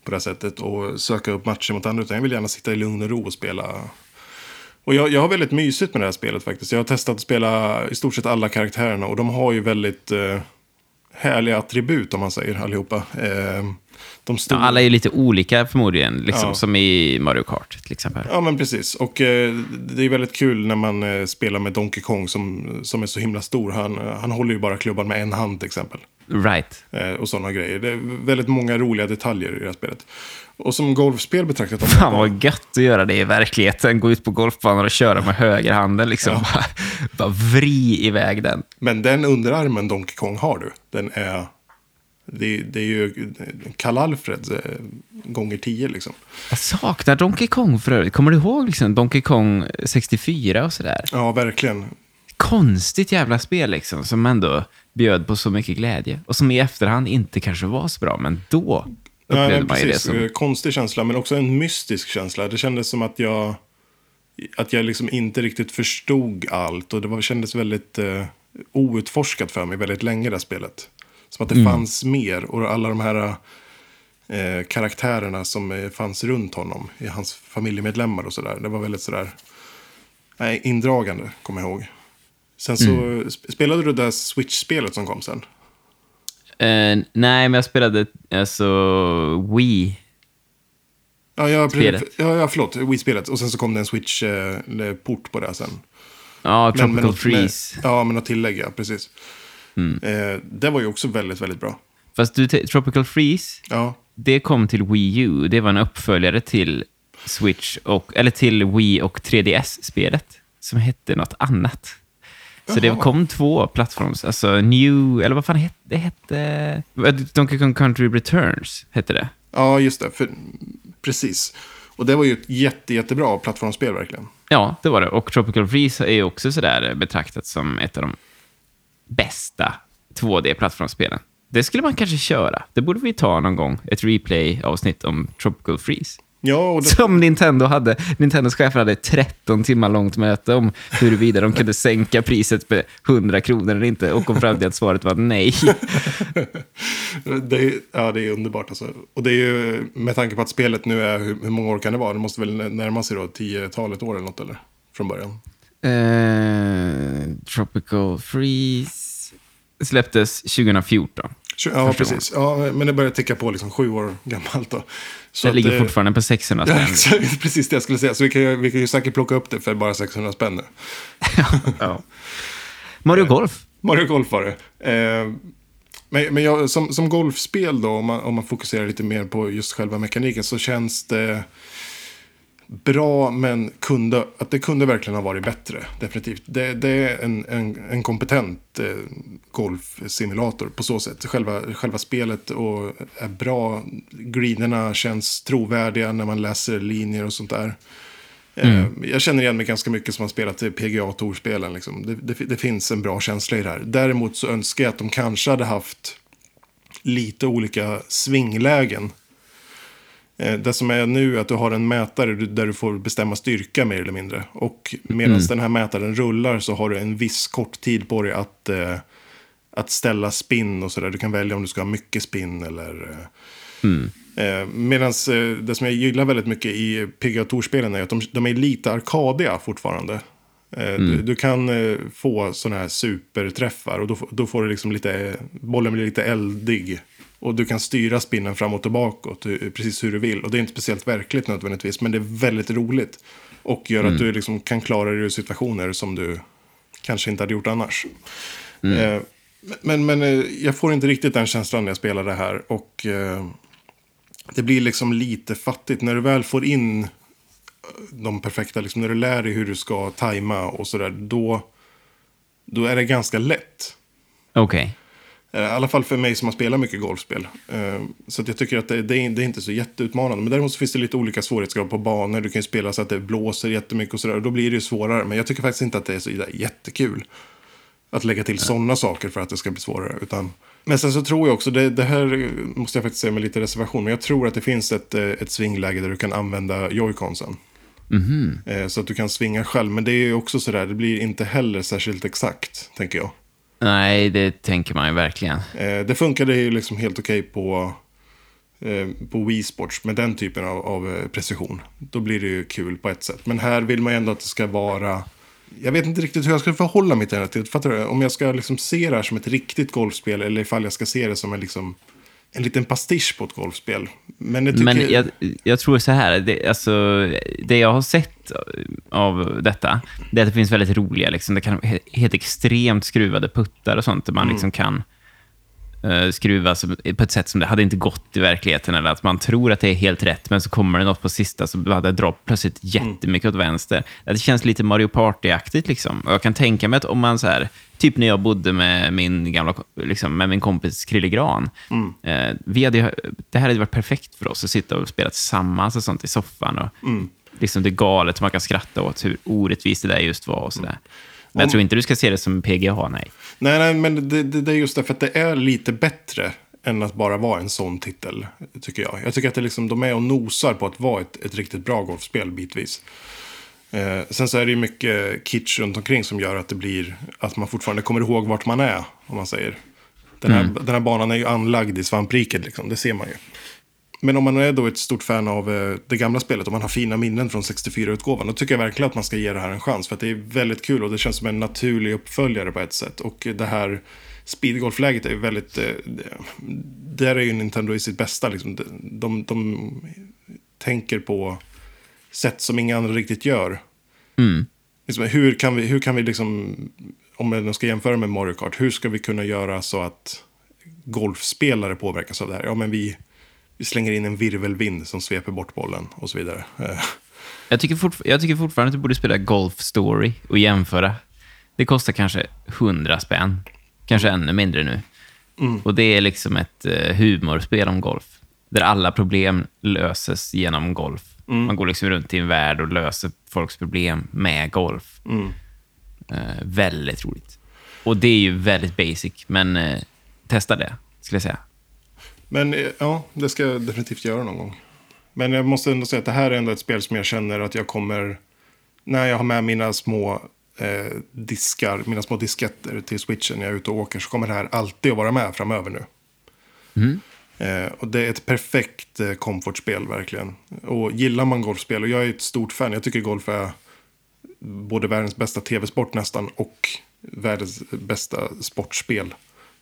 B: på det här sättet och söka upp matcher mot andra. Utan jag vill gärna sitta i lugn och ro och spela. Och jag, jag har väldigt mysigt med det här spelet faktiskt. Jag har testat att spela i stort sett alla karaktärerna och de har ju väldigt eh, härliga attribut om man säger allihopa. Eh, de
A: Ja,
B: stora...
A: alla är ju lite olika förmodligen, liksom,
B: Ja.
A: som i Mario Kart till exempel.
B: Ja, men precis. Och eh, det är väldigt kul när man eh, spelar med Donkey Kong som, som är så himla stor. Han, han håller ju bara klubban med en hand till exempel.
A: Right.
B: Eh, och sådana grejer. Det är väldigt många roliga detaljer i det här spelet. Och som golfspel betraktat.
A: Fan vad gött att göra det i verkligheten. Gå ut på golfbanan och köra med högerhanden. Liksom. Bara, bara vri iväg den.
B: Men den underarmen Donkey Kong har du, den är... Det, det är ju Karl-Alfred eh, gånger tio liksom.
A: Jag saknar Donkey Kong för övrigt. Kommer du ihåg liksom Donkey Kong 64 och sådär?
B: Ja, verkligen.
A: Konstigt jävla spel liksom, som ändå bjöd på så mycket glädje. Och som i efterhand inte kanske var så bra, men då upplevde
B: Nej,
A: man ju det
B: precis.
A: som...
B: Eh, Konstig känsla, men också en mystisk känsla. Det kändes som att jag, att jag liksom inte riktigt förstod allt. Och det var, kändes väldigt eh, outforskat för mig väldigt länge, det här spelet. Som att det fanns mer. Och alla de här eh, karaktärerna som fanns runt honom. I hans familjemedlemmar och sådär. Det var väldigt sådär nej, indragande, kommer jag ihåg. Sen så sp- spelade du det där Switch-spelet som kom sen.
A: Eh, nej, men jag spelade alltså Wii.
B: Ja, ja, pre-
A: Spelet.
B: ja, ja förlåt. Wii-spelet. Och sen så kom det en Switch-port på det sen.
A: Ja, Tropical
B: med något-
A: Freeze.
B: Ja, med något tillägg, ja, precis. Eh, det var ju också väldigt, väldigt bra.
A: Fast du, Tropical Freeze,
B: Ja,
A: det kom till Wii U. Det var en uppföljare till Switch, och, eller till Wii och 3DS-spelet, som hette något annat. Så det kom två plattforms, alltså New, eller vad fan hette det? hette Donkey Kong Country Returns, hette det.
B: ja just det. För, precis. Och det var ju ett jätte, jättebra plattformsspel verkligen.
A: Ja, det var det. Och Tropical Freeze är ju också sådär betraktat som ett av de bästa 2D-plattformsspelen. Det skulle man kanske köra. Det borde vi ta någon gång. Ett replay-avsnitt om Tropical Freeze.
B: Ja, det,
A: Som Nintendo hade. Nintendos chefer hade ett 13 timmar långt möte om huruvida de kunde sänka priset med 100 kronor eller inte och kom fram till att svaret var nej.
B: det, är, ja, det är underbart alltså. Och det är ju, med tanke på att spelet nu är, hur, många år kan det vara? Det måste väl närma sig då 10-talet år eller något eller? Från början.
A: Eh, Tropical Freeze släpptes 2014.
B: Ja, precis. Ja, men det börjar ticka på liksom sju år gammalt då. Så
A: Det
B: att,
A: ligger
B: eh,
A: fortfarande på 600
B: Ja,
A: spänn.
B: exakt, precis det jag skulle säga. Så vi kan, vi kan ju säkert plocka upp det för bara 600 spänn nu.
A: Ja. Mario Golf.
B: Mario Golf var det. Eh, men men jag, som, som golfspel då, om man, om man fokuserar lite mer på just själva mekaniken, så känns det bra, men kunde, att det kunde verkligen ha varit bättre. Definitivt. Det, det är en, en, en kompetent eh, golfsimulator på så sätt. Själva, själva spelet och är bra. Greenerna känns trovärdiga när man läser linjer och sånt där. Eh, Jag känner igen mig ganska mycket som har spelat PGA Tour-spelen. Liksom. Det, det, det finns en bra känsla i det här. Däremot så önskar jag att de kanske hade haft lite olika svinglägen. Eh, Det som är nu är att du har en mätare där du får bestämma styrka mer eller mindre. Och medan den här mätaren rullar så har du en viss kort tid på dig att, eh, att ställa spinn och sådär. Du kan välja om du ska ha mycket spinn eller... Eh, eh, Medan det som jag gillar väldigt mycket i PGA Tour-spelen är att de, de är lite arkadiga fortfarande. Eh, du, du kan få sådana här superträffar och då, får- då får du liksom lite, bollen blir lite eldig. Och du kan styra spinnen framåt och bakåt eh, precis hur du vill. Och det är inte speciellt verkligt nödvändigtvis, men det är väldigt roligt. Och gör att du liksom kan klara dig ur situationer som du kanske inte hade gjort annars. Eh, men men eh, jag får inte riktigt den känslan när jag spelar det här. Och eh, det blir liksom lite fattigt. När du väl får in eh, de perfekta, liksom, när du lär dig hur du ska tajma och sådär, då, då är det ganska lätt.
A: Okej.
B: Eh, I alla fall för mig som har spelat mycket golfspel. Eh, Så jag tycker att det, det, är, det är inte så jätteutmanande. Men däremot så finns det lite olika svårighetsgrad på banor. Du kan ju spela så att det blåser jättemycket och sådär. Och då blir det ju svårare. Men jag tycker faktiskt inte att det är så jättekul. Att lägga till sådana saker för att det ska bli svårare. Utan... Men sen så tror jag också, det, det här måste jag faktiskt säga med lite reservation. Men jag tror att det finns ett, eh, ett svingläge där du kan använda joyconsen. Eh, Så att du kan svinga själv. Men det är ju också sådär, det blir inte heller särskilt exakt, tänker jag.
A: Nej, det tänker man ju verkligen.
B: Eh, det funkade ju liksom helt okej på, eh, på Wii Sports med den typen av, av eh, precision. Då blir det ju kul på ett sätt. Men här vill man ju ändå att det ska vara... Jag vet inte riktigt hur jag ska förhålla mig till det. här. Fattar du? Om jag ska liksom se det här som ett riktigt golfspel eller ifall jag ska se det som en, liksom, en liten pastisch på ett golfspel. Men jag tycker...
A: Men jag, jag tror så här, det, alltså, det jag har sett av detta, det är att det finns väldigt roliga, liksom, det kan he- helt extremt skruvade puttar och sånt, där man
B: Mm.
A: liksom kan uh, skruvas på ett sätt som det hade inte gått i verkligheten. Eller att man tror att det är helt rätt, men så kommer det något på sista så hade det plötsligt jättemycket mm. åt vänster. Det känns lite Mario Party-aktigt. Liksom. Och jag kan tänka mig att om man så här, typ när jag bodde med min, gamla, liksom, med min kompis Krille Gran. Mm. Eh, vi hade, det här hade varit perfekt för oss att sitta och spela tillsammans och sånt i soffan. Och, mm. liksom det är galet, man kan skratta åt hur orättvist det där just var. Och sådär. Men jag tror inte du ska se det som PGA, nej.
B: Nej, nej men det, det, det är just därför att det är lite bättre än att bara vara en sån titel, tycker jag. Jag tycker att det liksom, de är och nosar på att vara ett, ett riktigt bra golfspel bitvis. Eh, sen så är det ju mycket kitsch runt omkring som gör att det blir att man fortfarande kommer ihåg vart man är, om man säger. Den här, mm. den här banan är ju anlagd i svampriket, liksom, det ser man ju. Men om man är då ett stort fan av eh, det gamla spelet, och man har fina minnen från 64-utgåvan, då tycker jag verkligen att man ska ge det här en chans. För att det är väldigt kul och det känns som en naturlig uppföljare på ett sätt. Och det här speedgolfläget är ju väldigt... Eh, där är ju Nintendo i sitt bästa. Liksom. De, de, de tänker på sätt som inga andra riktigt gör. Mm. Liksom, hur kan vi, hur kan vi liksom, om jag ska jämföra med Mario Kart, hur ska vi kunna göra så att golfspelare påverkas av det här? Ja, men vi, vi slänger in en virvelvind som sveper bort bollen och så vidare.
A: Jag tycker, fortfar jag tycker fortfarande att du borde spela Golf Story och jämföra. Det kostar kanske 100 spänn, kanske ännu mindre nu. Mm. Och det är liksom ett uh, humorspel om golf, där alla problem löses genom golf. Mm. Man går liksom runt i en värld och löser folks problem med golf. Mm. Uh, väldigt roligt. Och det är ju väldigt basic, men uh, testa det, skulle jag säga.
B: Men eh, ja, det ska jag definitivt göra någon gång. Men jag måste ändå säga att det här är ändå ett spel som jag känner att jag kommer... När jag har med mina små eh, diskar, mina små disketter till switchen när jag är ute och åker så kommer det här alltid att vara med framöver nu. Mm. Eh, och det är ett perfekt eh, komfortspel verkligen. Och gillar man golfspel, och jag är ett stort fan, jag tycker golf är både världens bästa tv-sport nästan och världens bästa sportspel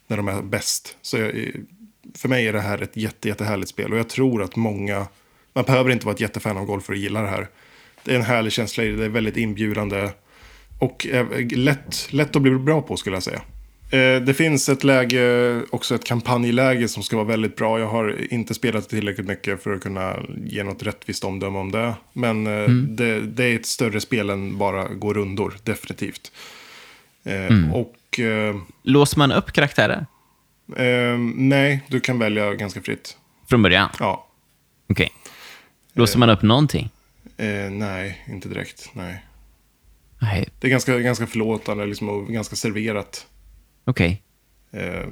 B: när de är bäst. Så jag, för mig är det här ett jätte, jättehärligt spel och jag tror att många, man behöver inte vara ett jättefan av golf för att gilla det här. Det är en härlig känsla i det, det är väldigt inbjudande och lätt, lätt att bli bra på skulle jag säga. Eh, det finns ett läge, också ett kampanjläge som ska vara väldigt bra. Jag har inte spelat tillräckligt mycket för att kunna ge något rättvist omdöme om det. Men eh, mm. det, det, är ett större spel än bara gå rundor, definitivt. Eh, mm. Och...
A: Låser man upp karaktärer?
B: Eh, nej, du kan välja ganska fritt.
A: Från början?
B: Ja.
A: Okej. Okay. Låser man upp någonting?
B: Eh, nej, inte direkt. Nej.
A: nej.
B: Det är ganska, ganska förlåtande liksom, och ganska serverat.
A: Okej. Okay. Eh,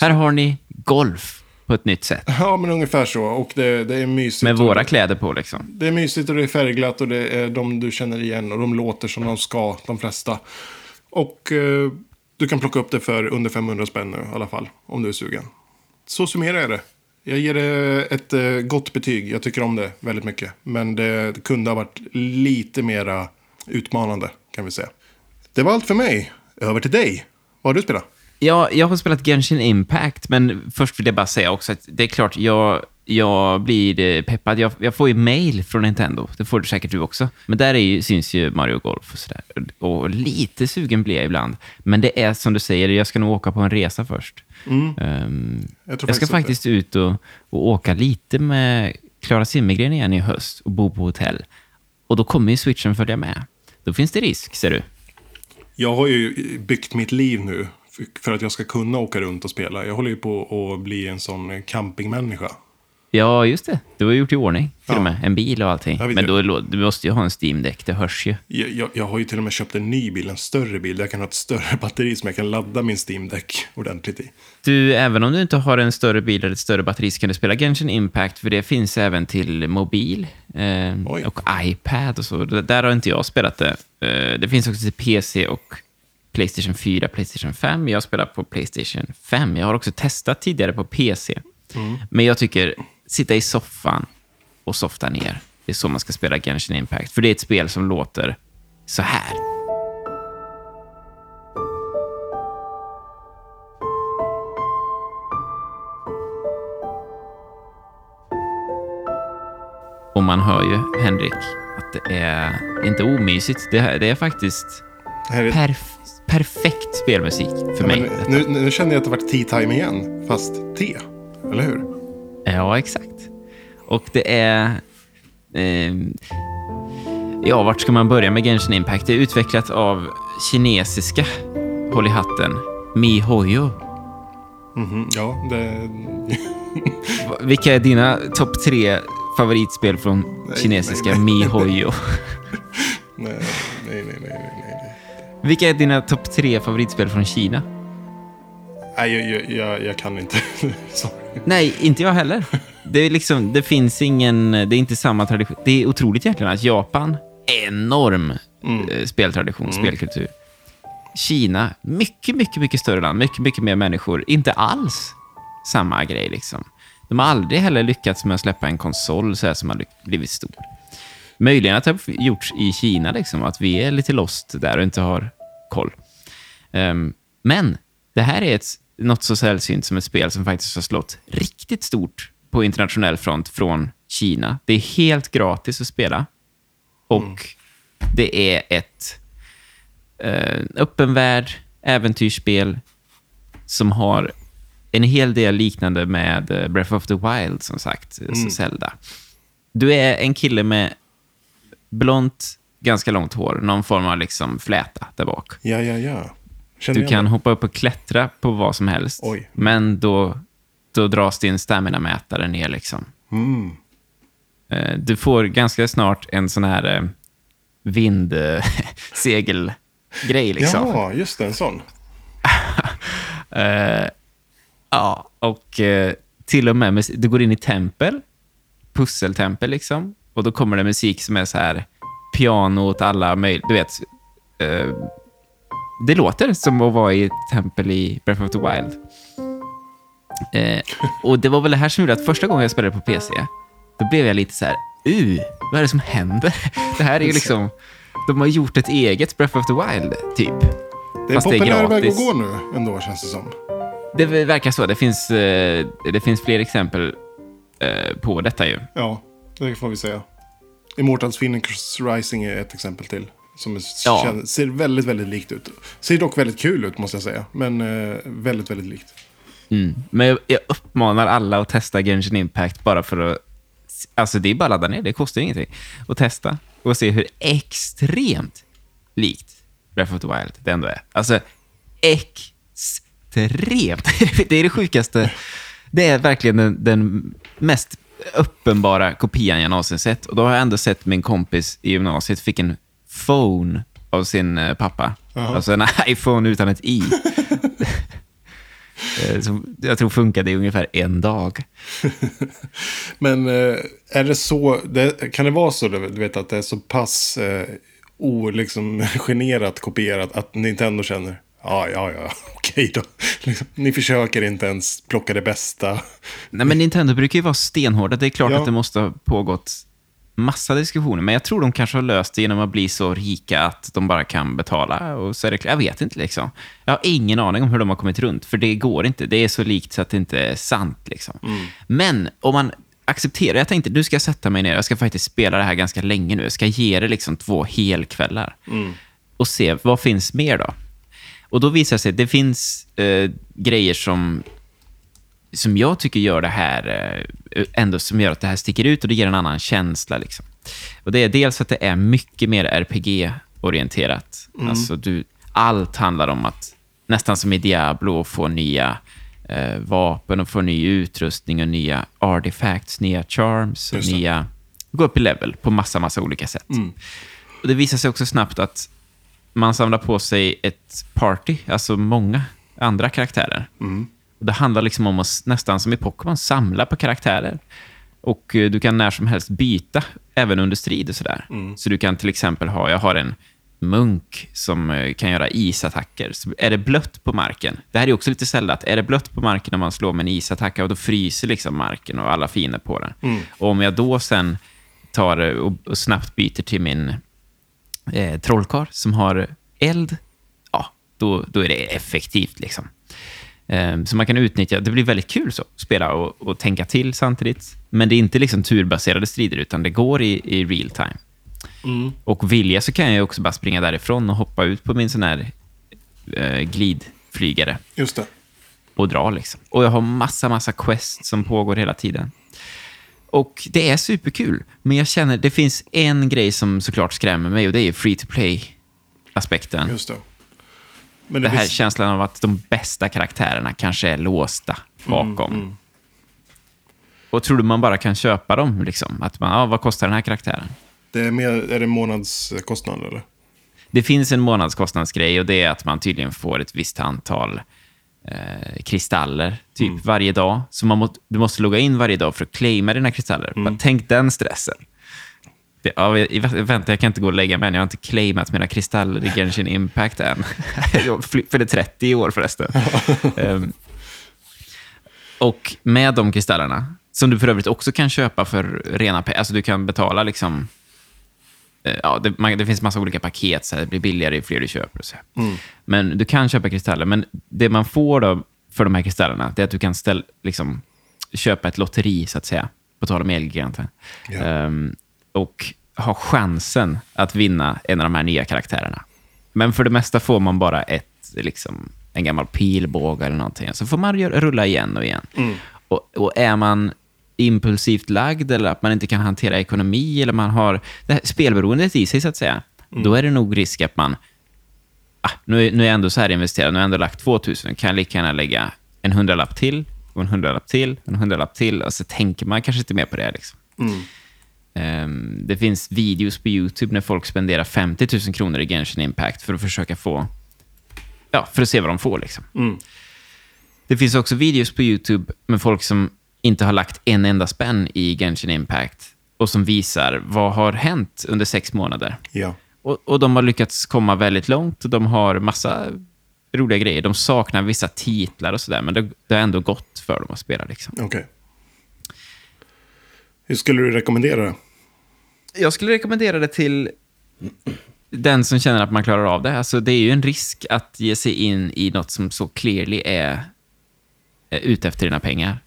A: Här har ni golf på ett nytt sätt.
B: Ja, men ungefär så. Och det, det är mysigt.
A: Med våra kläder på liksom.
B: Det är mysigt och det är färgglatt och det är de du känner igen och de låter som de ska, de flesta. Och eh, du kan plocka upp det för under 500 spänn nu i alla fall, om du är sugen. Så summerar jag det. Jag ger det ett eh, gott betyg. Jag tycker om det väldigt mycket. Men det kunde ha varit lite mera utmanande, kan vi säga. Det var allt för mig. Över till dig. Vad har du spelat?
A: Ja, jag har spelat Genshin Impact, men först vill jag bara säga också att det är klart, jag jag blir eh, peppad. Jag, jag, får ju mail från Nintendo. Det får du säkert du också. Men där är ju, syns ju Mario Golf och sådär. Och lite sugen blir jag ibland. Men det är som du säger, jag ska nog åka på en resa först. Mm. Um, jag, jag, ska faktiskt det. ut och, och, åka lite med Klara Zimmergren igen i höst och bo på hotell. Och då kommer ju switchen följa med. Då finns det risk, ser du.
B: Jag har ju byggt mitt liv nu för att jag ska kunna åka runt och spela. Jag håller ju på att bli en sån campingmänniska.
A: Ja, just det. Du har gjort i ordning till ja. och med. En bil och allting. Men då, du måste ju ha en Steam-däck, det hörs ju.
B: Jag, jag, jag, har ju till och med köpt en ny bil, en större bil. Där jag kan ha ett större batteri som jag kan ladda min Steam-däck ordentligt i.
A: Du, även om du inte har en större bil eller ett större batteri så kan du spela Genshin Impact, för det finns även till mobil eh, och iPad och så. Där har inte jag spelat det. Eh, det finns också till PC och Playstation 4, Playstation 5. Jag spelar på Playstation 5. Jag har också testat tidigare på PC. Mm. Men jag tycker sitta i soffan och softa ner. Det är så man ska spela Genshin Impact. För det är ett spel som låter så här. Och man hör ju, Henrik, att det är inte omysigt. Det, det är faktiskt perf perfekt spelmusik för
B: Ja,
A: mig.
B: nu, nu känner jag att det varit tea time igen, fast te. Eller hur?
A: Ja, exakt. Och det är... ehm, ja, vart ska man börja med Genshin Impact? Det är utvecklat av kinesiska, håll i hatten, MiHoYo.
B: Mhm, ja, det...
A: Vilka är dina topp tre favoritspel från
B: Nej,
A: kinesiska
B: nej, nej.
A: MiHoYo?
B: Nej, nej, nej, nej, nej.
A: Vilka är dina topp tre favoritspel från Kina?
B: Nej, jag, jag, jag, kan inte.
A: Nej, inte jag heller. Det, är liksom, det finns ingen... Det är inte samma tradition. Det är otroligt egentligen att Japan, enorm
B: Mm.
A: eh, speltradition, spelkultur. Kina, mycket, mycket, mycket större land, mycket, mycket mer människor. Inte alls samma grej liksom. De har aldrig heller lyckats med att släppa en konsol så här som har blivit stor. Möjligen att det har gjorts i Kina, liksom, att vi är lite lost där och inte har koll. Ehm, men det här är ett, något så sällsynt som ett spel som faktiskt har slått riktigt stort på internationell front från Kina. Det är helt gratis att spela och det är ett eh, öppen värld, äventyrsspel som har en hel del liknande med eh, Breath of the Wild, som sagt, mm. Zelda. Du är en kille med blont, ganska långt hår, någon form av liksom fläta där bak.
B: Ja, ja, ja. Känner
A: Du kan
B: det?
A: hoppa upp och klättra på vad som helst,
B: Oj.
A: men då, då dras din stamina-mätare ner. Liksom.
B: Mm.
A: Eh, Du får ganska snart en sån här eh, vindsegelgrej. Liksom.
B: Ja, just det, en sån.
A: Eh, ja, och eh, till och med, du går in i tempel, pusseltempel liksom, och då kommer det musik som är så här piano åt alla möjliga, du vet. eh, det låter som att vara i ett tempel i Breath of the Wild. Eh, och det var väl det här som gjorde att första gången jag spelade på PC, då blev jag lite så här, uh, vad är det som händer? Det här är ju liksom, de har gjort ett eget Breath of the Wild, typ.
B: Det är en
A: Fast det är
B: populär väg att gå nu, ändå, känns det som.
A: Det verkar så. Det finns, eh, det finns fler exempel eh, på detta ju.
B: Ja, det får vi säga. Immortals Phoenix Rising är ett exempel till. Som
A: Ja.
B: känner, ser väldigt, väldigt likt ut. Ser dock väldigt kul ut, måste jag säga. Men eh, väldigt, väldigt likt.
A: Mm. Men jag, jag uppmanar alla att testa Genshin Impact bara för att... Alltså det är bara att ladda ner, det kostar ingenting. Och testa och se hur extremt likt Breath of the Wild det ändå är. Alltså extremt. det är det sjukaste. Det är verkligen den, den mest uppenbara kopian jag någonsin sett. Och då har jag ändå sett min kompis i gymnasiet fick en phone av sin eh, pappa.
B: Jaha.
A: Alltså en iPhone utan ett i. Eh, Som jag tror funkade i ungefär en dag.
B: Men eh, är det så, kan det vara så, du vet, att det är så pass eh, o, liksom, generat kopierat att Nintendo känner, ja, ja, ja, okej då. Liksom, ni försöker inte ens plocka det bästa.
A: Nej, men Nintendo brukar ju vara stenhårda. Det är klart
B: Ja.
A: att det måste ha pågått massa diskussioner, men jag tror de kanske har löst det genom att bli så rika att de bara kan betala. Och så är det, jag vet inte. liksom. Jag har ingen aning om hur de har kommit runt, för det går inte. Det är så likt så att det inte är sant. Liksom. Men om man accepterar, jag tänkte du ska sätta mig ner, jag ska faktiskt spela det här ganska länge nu. Jag ska ge det liksom två helkvällar och se vad finns mer då. Och då visar det sig att det finns eh, grejer som som jag tycker gör det här, eh, ändå som gör att det här sticker ut och det ger en annan känsla. Liksom. Och det är dels att det är mycket mer RPG-orienterat. Alltså du, allt handlar om att, nästan som i Diablo, få nya eh, vapen och få ny utrustning och nya artifacts, nya charms och nya... Gå upp i level på massa, massa olika sätt. Och det visar sig också snabbt att man samlar på sig ett party, alltså många andra karaktärer. Och det handlar liksom om att nästan som i Pokémon samla på karaktärer. Och eh, du kan när som helst byta, även under strid och sådär. Så du kan till exempel ha, jag har en munk som eh, kan göra isattacker. Så är det blött på marken, det här är också lite sällat, är det blött på marken när man slår med en isattack, och då fryser liksom marken och alla fiender på den. Och om jag då sen tar eh, och, och snabbt byter till min eh, trollkarl som har eld, ja, då, då är det effektivt. liksom. Eh, så man kan utnyttja, det blir väldigt kul så, spela och, och tänka till samtidigt. Men det är inte liksom turbaserade strider, utan det går i, i real time. Och vilja så kan jag också bara springa därifrån och hoppa ut på min sån här eh, glidflygare
B: Just det.
A: och dra. Liksom. Och jag har massa, massa quest som pågår hela tiden. Och det är superkul, men jag känner det finns en grej som såklart skrämmer mig och det är free to play-aspekten.
B: Just det. Men
A: Det här
B: finns-
A: känslan av att de bästa karaktärerna kanske är låsta bakom. Och tror du man bara kan köpa dem? Liksom? Att man, ja, vad kostar den här karaktären?
B: det är, mer, är det månadskostnad eller?
A: Det finns en månadskostnadsgrej och det är att man tydligen får ett visst antal eh, kristaller typ varje dag. Så man må, du måste logga in varje dag för att claima dina kristaller. Bara Tänk den stressen. Det, ja, vänta, jag kan inte gå och lägga mig än. Jag har inte claimat mina kristaller i Genshin Impact än. jag fyller 30 i år förresten. Ehm, och med de kristallerna, som du för övrigt också kan köpa för rena pengar, alltså du kan betala liksom Eh, ja, det, man, det finns massa olika paket, så det blir billigare ju fler du köper. Så. här. Men du kan köpa kristaller, men det man får då för de här kristallerna, det är att du kan ställ, liksom, köpa ett lotteri, så att säga, på tal om Elgiganten.
B: Ja.
A: Ehm, och ha chansen att vinna en av de här nya karaktärerna. Men för det mesta får man bara ett, liksom, en gammal pilbåge eller någonting. Så får man rulla igen och igen. Och, och är man impulsivt lagd eller att man inte kan hantera ekonomi eller man har det här spelberoendet i sig, så att säga, då är det nog risk att man... Ah, nu, nu är jag ändå så här investerad, nu har jag ändå lagt 2000, kan jag lika gärna lägga en hundralapp till, och en hundralapp till, en hundralapp till, och så tänker man kanske inte mer på det. Liksom. Ehm, det finns videos på YouTube när folk spenderar 50 000 kronor i Genshin Impact för att försöka få... Ja, för att se vad de får. Liksom. Det finns också videos på YouTube med folk som inte har lagt en enda spänn i Genshin Impact och som visar vad har hänt under sex månader.
B: Ja.
A: Och, och de har lyckats komma väldigt långt och de har massa roliga grejer. De saknar vissa titlar och sådär, men det, det har ändå gått för dem att spela. Liksom.
B: Okej. Hur skulle du rekommendera det?
A: Jag skulle rekommendera det till den som känner att man klarar av det. Alltså, det är ju en risk att ge sig in i något som så clearly är, är ute efter dina pengar.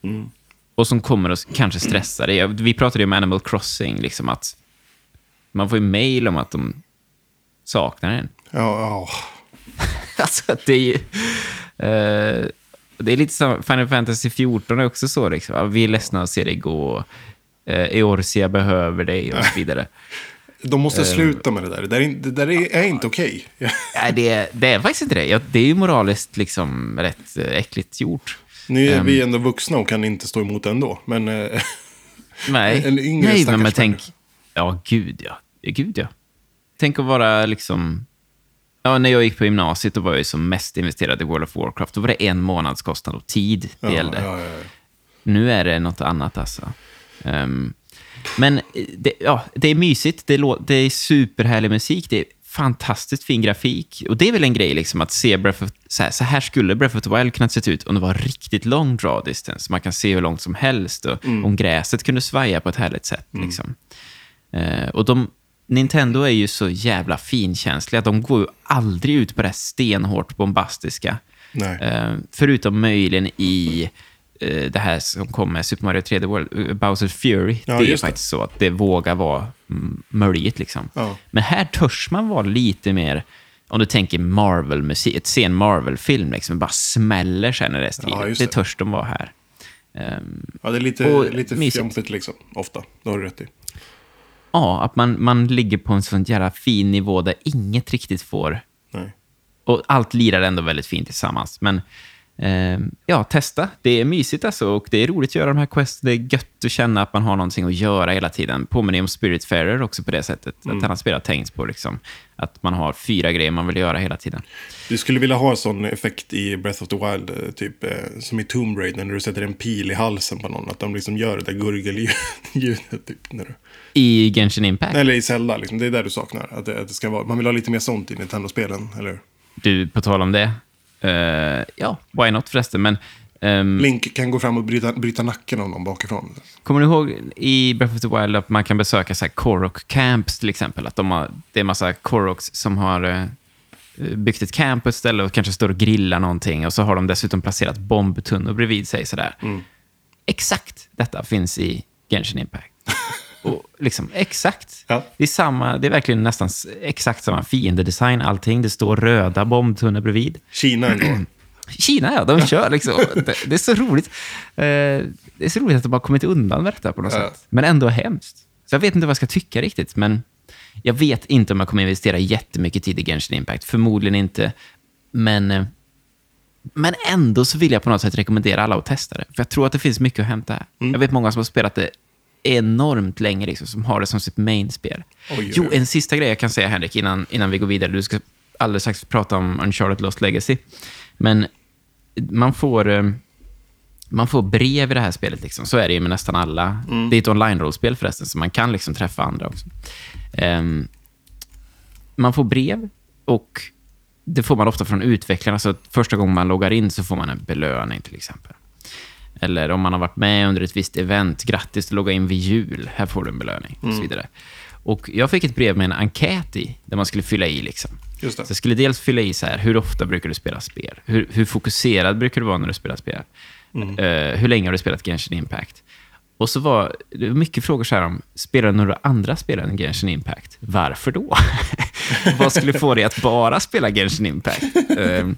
A: Och som kommer att kanske stressa dig. Vi pratade ju om Animal Crossing, liksom att man får ju mail om att de saknar en.
B: Ja, ja.
A: Alltså, det är ju... eh, det är lite som Final Fantasy 14 är också så. Liksom. Vi är ledsna att se dig gå. Eorsia behöver dig och så vidare.
B: De måste sluta med det där. Det där är, det där är, är inte okej.
A: Nej, det, är- det är faktiskt inte det. Det är ju moraliskt liksom rätt eh, äckligt gjort.
B: Nu är
A: Ehm.
B: vi ändå vuxna och kan inte stå emot ändå. Men eh,
A: Nej,
B: En yngre
A: Nej
B: stackars
A: men tänk... Ja, gud ja. Gud ja. Tänk att vara liksom... Ja, när jag gick på gymnasiet var jag som mest investerad i World of Warcraft. Då var det en månadskostnad och tid det
B: ja,
A: gällde.
B: ja, ja.
A: Nu är det något annat alltså. Ehm, men eh, det, ja, det är mysigt, det det är superhärlig musik, det är fantastiskt fin grafik. Och det är väl en grej, liksom, att se Breath of, så, här, så här skulle Breath of the Wild kunna se ut om det var riktigt lång draw distance. Man kan se hur långt som helst och om gräset kunde svaja på ett härligt sätt. Liksom. Eh, och de, Nintendo är ju så jävla finkänsliga. De går ju aldrig ut på det här stenhårt bombastiska. Eh, förutom möjligen i det här som kom med Super Mario 3D World, eh, Bowser Fury.
B: Ja,
A: det är
B: det.
A: faktiskt så att det vågar vara möjligt. Liksom.
B: Ja.
A: Men här törs man vara lite mer, om du tänker Marvel-musik, ett sen Marvel-film, liksom, bara smäller sen när det är skrivet.
B: Ja,
A: det
B: det.
A: törs de vara här. Ehm,
B: Ja, det är lite, lite
A: mysigt.
B: fjantigt liksom. Ofta. Det har du rätt i.
A: ja, att man, man ligger på en sån jävla fin nivå där inget riktigt får
B: Nej.
A: Och allt lirar ändå väldigt fint tillsammans. Men eh, ja, testa. Det är mysigt alltså och det är roligt att göra de här quests. Det är gött att känna att man har någonting att göra hela tiden. Påminner om Spiritfarer också på det sättet. Att han har spelat tänkt på liksom, att man har fyra grejer man vill göra hela tiden.
B: Du skulle vilja ha en sån effekt i Breath of the Wild, eh, typ eh, som i Tomb Raider, när du sätter en pil i halsen på någon. Att de liksom gör det där gurgelljudet. Typ, när du...
A: I Genshin Impact.
B: Eller i Zelda, liksom. det är där du saknar. Att det, att det ska vara... Man vill ha lite mer sånt i Nintendo-spelen, eller hur?
A: Du, på tal om det. Eh, ja, why not förresten. Men ehm,
B: Link kan gå fram och bryta, bryta nacken av någon bakifrån.
A: Kommer du ihåg i Breath of the Wild att man kan besöka så här Korok camps till exempel? Att de har, det är en massa Koroks som har eh, byggt ett camp på ett ställe och kanske står och grillar någonting och så har de dessutom placerat bombtunnor bredvid sig sådär. Exakt detta finns i Genshin Impact. Och liksom, exakt.
B: Ja.
A: Det, är samma, det är verkligen nästan exakt samma fiendedesign, allting. Det står röda bombtunnor bredvid.
B: Kina ändå.
A: Kina, ja, de kör liksom. Det, det är så roligt. Eh, Det är så roligt att de har kommit undan med detta på något
B: Ja.
A: sätt. Men ändå hemskt. Så jag vet inte vad jag ska tycka riktigt, men jag vet inte om jag kommer investera jättemycket tid i Genshin Impact. Förmodligen inte. Men, eh, men ändå så vill jag på något sätt rekommendera alla att testa det. För jag tror att det finns mycket att hämta här.
B: Mm.
A: Jag vet många som har spelat det enormt länge, liksom, som har det som sitt main-spel. Jo, en sista grej jag kan säga, Henrik, innan, innan vi går vidare. Du ska alldeles strax prata om Uncharted Lost Legacy. Men man får, eh, man får brev i det här spelet. Liksom. Så är det ju med nästan alla. Det är ett online-rollspel förresten, så man kan liksom träffa andra också. Ehm, man får brev och det får man ofta från utvecklarna. Så att första gången man loggar in så får man en belöning till exempel. Eller om man har varit med under ett visst event, grattis, du loggar in vid jul, här får du en belöning och så vidare. Och jag fick ett brev med en enkät i, där man skulle fylla i liksom.
B: Just
A: Så
B: det.
A: jag skulle dels fylla i så här, hur ofta brukar du spela spel? Hur, hur fokuserad brukar du vara när du spelar spel? Eh, hur länge har du spelat Genshin Impact? Och så var det var mycket frågor så här om, spelar du några andra spel än Genshin Impact? Varför då? Vad skulle få dig att bara spela Genshin Impact? Eh,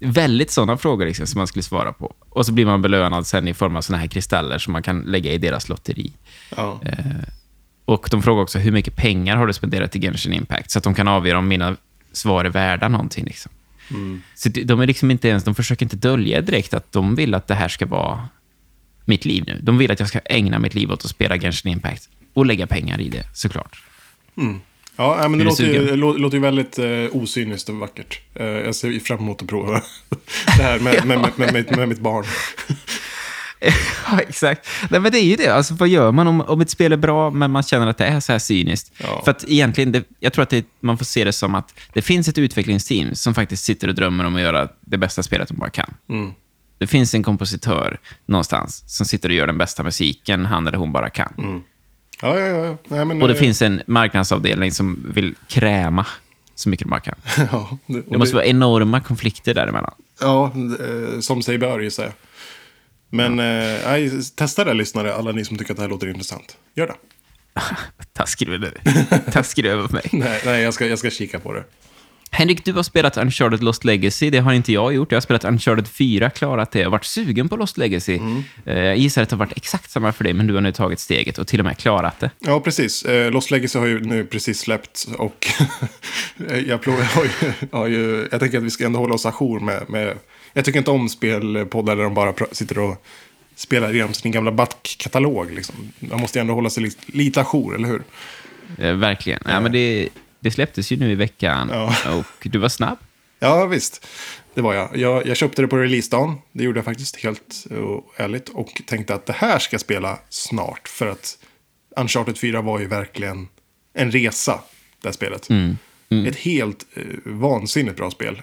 A: väldigt sådana frågor liksom, som man skulle svara på. Och så blir man belönad sen i form av såna här kristaller som man kan lägga i deras lotteri.
B: Ja.
A: Och de frågar också hur mycket pengar har du spenderat i Genshin Impact? Så att de kan avgöra om mina svar är värda någonting. Liksom. Så de- är liksom inte ens, de försöker inte dölja direkt att de vill att det här ska vara mitt liv nu. De vill att jag ska ägna mitt liv åt att spela Genshin Impact och lägga pengar i det, såklart.
B: Ja, men det låter ju, låter ju väldigt eh, osyniskt och vackert. Eh, jag ser fram emot att prova det här med, med, med, med, med, med mitt barn.
A: ja, exakt. Nej, men det är ju det. Alltså, vad gör man om, om ett spel är bra, men man känner att det är så här cyniskt?
B: Ja.
A: För att egentligen, det, jag tror att det, man får se det som att det finns ett utvecklingsteam som faktiskt sitter och drömmer om att göra det bästa spelet de bara kan.
B: Mm.
A: Det finns en kompositör någonstans som sitter och gör den bästa musiken han eller hon bara kan.
B: Ja, ja, ja. Nej, men,
A: Och det
B: eh,
A: finns en marknadsavdelning som vill kräma så mycket de bara kan.
B: Ja, det,
A: Det måste vara enorma konflikter däremellan.
B: ja eh, som sig bör gissar jag. Men eh, nej, testa det lyssnare, alla ni som tycker att det här låter intressant. Gör det.
A: Taskig du är. Taskig du över mig.
B: Nej, nej jag, ska, jag ska kika på det.
A: Henrik, du har spelat Uncharted Lost Legacy. Det har inte jag gjort. Jag har spelat Uncharted 4, klarat det. Jag har varit sugen på Lost Legacy. Eh, Jag gissar att det har varit exakt samma för dig, men du har nu tagit steget och till och med klarat det.
B: Ja, precis. Eh, Lost Legacy har ju nu precis släppts och jag, plå- har ju, har ju, jag tänker att vi ska ändå hålla oss ajour med, med... Jag tycker inte om spelpoddar där de bara sitter och spelar igenom sin gamla backkatalog. Liksom. Man måste ju ändå hålla sig lite, lite ajour, eller hur?
A: Eh, Verkligen. Ja, men det, det släpptes ju nu i veckan
B: Ja.
A: och du var snabb.
B: Ja, visst. Det var jag. jag. Jag köpte det på releasedagen. Det gjorde jag faktiskt helt och ärligt. Och tänkte att det här ska jag spela snart. För att Uncharted 4 var ju verkligen en resa, det här spelet. Ett helt eh, vansinnigt bra spel.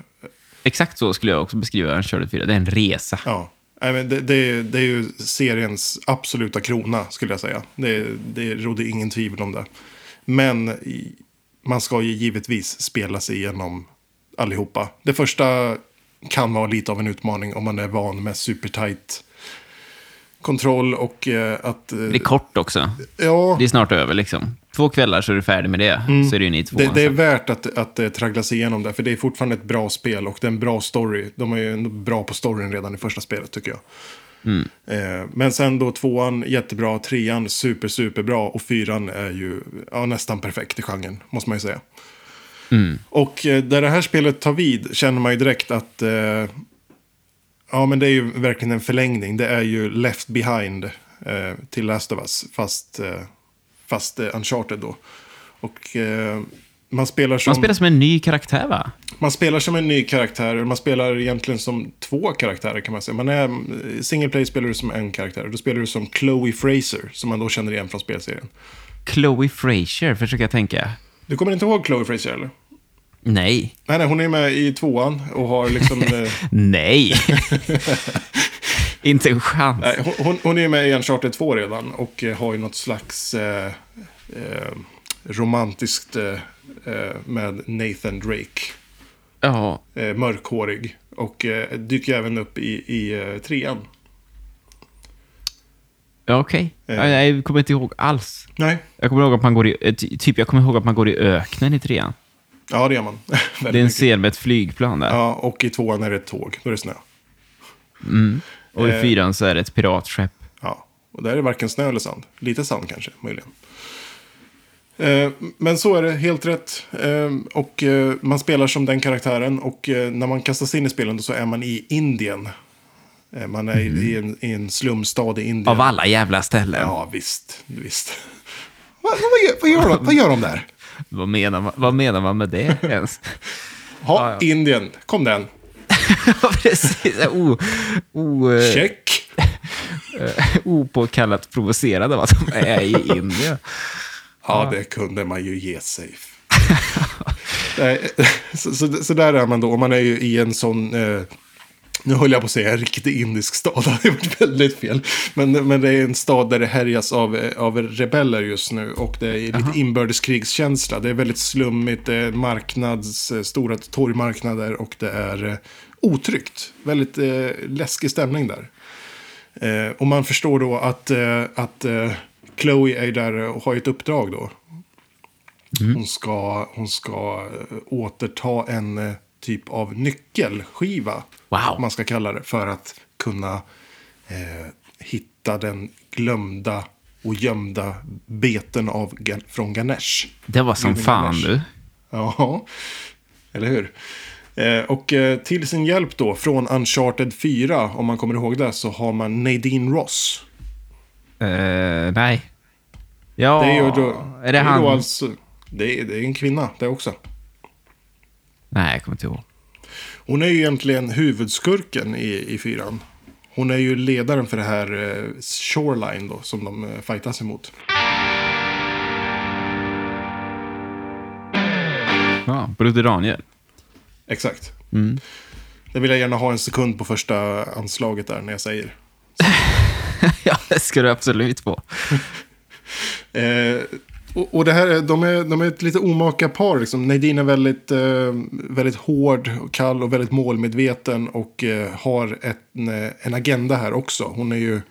A: Exakt så skulle jag också beskriva Uncharted 4. Det är en resa.
B: Ja. Nej, men det, det, det är ju seriens absoluta krona, skulle jag säga. Det, det råder ingen tvivel om det. Men i, man ska ju givetvis spela sig igenom allihopa. Det första kan vara lite av en utmaning om man är van med supertight kontroll och eh, att... eh,
A: Det är kort också.
B: ja,
A: Det är snart över liksom. Två kvällar så är du färdig med det. Så är det ju ni två.
B: det, det är värt att, att eh, traggla sig igenom det. För det är fortfarande ett bra spel och det är en bra story. De är ju bra på storyn redan i första spelet tycker jag. Eh, men sen då tvåan jättebra, trean super, super bra och fyran är ju ja, nästan perfekt i genren, måste man ju säga. Och eh, där det här spelet tar vid känner man ju direkt att eh, ja, men det är ju verkligen en förlängning. Det är ju Left Behind eh, till Last of Us, fast, fast Uncharted då. Och man spelar som...
A: Man spelar som en ny karaktär, va?
B: Man spelar som en ny karaktär. Man spelar egentligen som två karaktärer kan man säga. Man är, single play spelar du som en karaktär. Då spelar du som Chloe Fraser, som man då känner igen från spelserien.
A: Chloe Fraser, försöker jag tänka.
B: Du kommer inte ihåg Chloe Fraser eller?
A: Nej.
B: Nej, nej, hon är med i tvåan och har liksom... eh,
A: Nej. Inte en chans.
B: nej, hon- hon, hon är med i Uncharted 2 redan och eh, har ju något slags eh, eh, romantiskt eh, eh, med Nathan Drake.
A: Ja,
B: Eh, mörkhårig. Och eh, dyker även upp i, i eh, trean.
A: Ja, okej.
B: Eh.
A: Ja, Jag kommer inte ihåg alls.
B: Nej.
A: Jag kommer ihåg att man går i, eh, ty- typ, jag kommer ihåg att man går i öknen i trean.
B: Ja, det gör man.
A: Det är en scen med ett flygplan där.
B: Ja, och i tvåan är det ett tåg. Då är det snö.
A: Och i fyran så är det ett piratskepp.
B: Ja, och där är det varken snö eller sand. Lite sand kanske, möjligen. Eh, Men så är det, helt rätt. Eh, Och eh, man spelar som den karaktären. Och när man kastas in i spelen så är man i Indien. Man är i- i en, i en slumstad i Indien.
A: Av alla jävla ställen.
B: Ja, visst. visst. vad, vad, gör, vad, gör de, vad gör de där?
A: Vad, menar man, vad menar man med det ens?
B: Ha,
A: Ja, ja.
B: Indien. Kom den.
A: Ja, Precis. O, o, eh,
B: Check.
A: opåkallat provocerad av att de är i Indien.
B: Ja, det kunde man ju ge sig. Så, så, så där är man då. Man är ju i en sån... Eh, nu höll jag på att säga en riktig indisk stad. Det hade varit väldigt fel. Men, men det är en stad där det härjas av, eh, av rebeller just nu. Och det är lite inbördeskrigskänsla. Det är väldigt slummigt. Det är marknads, eh, stora torgmarknader. Och det är eh, otryggt. Väldigt eh, läskig stämning där. Eh, och man förstår då att, eh, att eh, Chloe är där och har ett uppdrag då. Hon ska, hon ska eh, återta en eh, typ av nyckelskiva.
A: Wow.
B: Man ska kalla det. För att kunna eh, hitta den glömda och gömda beten av, från Ganesh.
A: Det var som
B: Guden
A: fan du.
B: Ja, eller hur? Eh, och eh, till sin hjälp då, från Uncharted 4, om man kommer ihåg det, så har man Nadine Ross.
A: Eh, nej. Ja,
B: Det är ju då,
A: är det
B: är
A: han?
B: Då alltså, det, är, det är en kvinna, det också.
A: Nej, jag kommer inte ihåg.
B: Hon är ju egentligen huvudskurken i, i fyran. Hon är ju ledaren för det här eh, Shoreline då, som de eh, fightas emot.
A: Ja, Broder Daniel.
B: Exakt.
A: Mm.
B: Det vill jag gärna ha en sekund på första anslaget där när jag säger.
A: ja, det ska du absolut få.
B: Eh, och, och det här, är- de är, de är ett lite omaka par. Liksom. Nadine är väldigt, eh, väldigt hård och kall och väldigt målmedveten. Och eh, har ett, en, eh, en agenda här också. Hon är ju...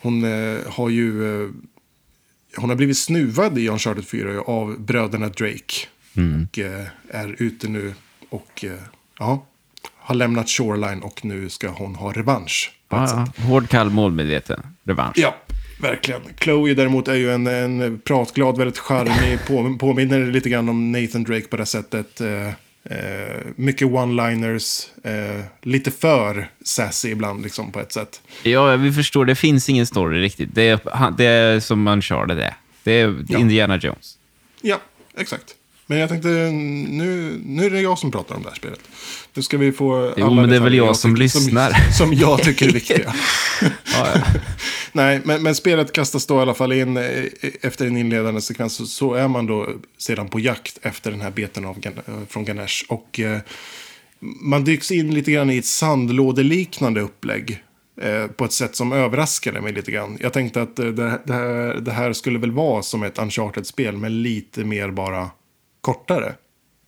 B: Hon eh, har ju... Hon har blivit snuvad i Uncharted 4 av bröderna Drake. Och eh, är ute nu och... Ja, har lämnat Shoreline och nu ska hon ha revansch.
A: Ja, ja. Hård, kall, målmedveten. Revansch.
B: Ja, verkligen. Chloe däremot är ju en, en pratglad, väldigt charmig, på, påminner lite grann om Nathan Drake på det sättet. Eh, eh, mycket one-liners, eh, lite för sassy ibland liksom på ett sätt.
A: Ja, vi förstår. Det finns ingen story riktigt. Det är, det är som Uncharted är. Det är
B: Ja.
A: Indiana Jones.
B: Ja, exakt. Men jag tänkte, nu, nu är det jag som pratar om det här spelet. Nu ska vi få
A: Jo,
B: alla
A: men det är väl
B: detaljer
A: jag som
B: tycker-
A: lyssnar.
B: Som, som jag tycker är viktiga.
A: Ja, ja.
B: Nej, men, men spelet kastas då i alla fall in eh, efter en inledande sekvens. Så, så är man då sedan på jakt efter den här beten av, eh, från Ganesh. Och eh, man dyks in lite grann i ett sandlådeliknande upplägg. Eh, på ett sätt som överraskade mig lite grann. Jag tänkte att det, det, här, det här skulle väl vara som ett Uncharted-spel. Men lite mer bara kortare.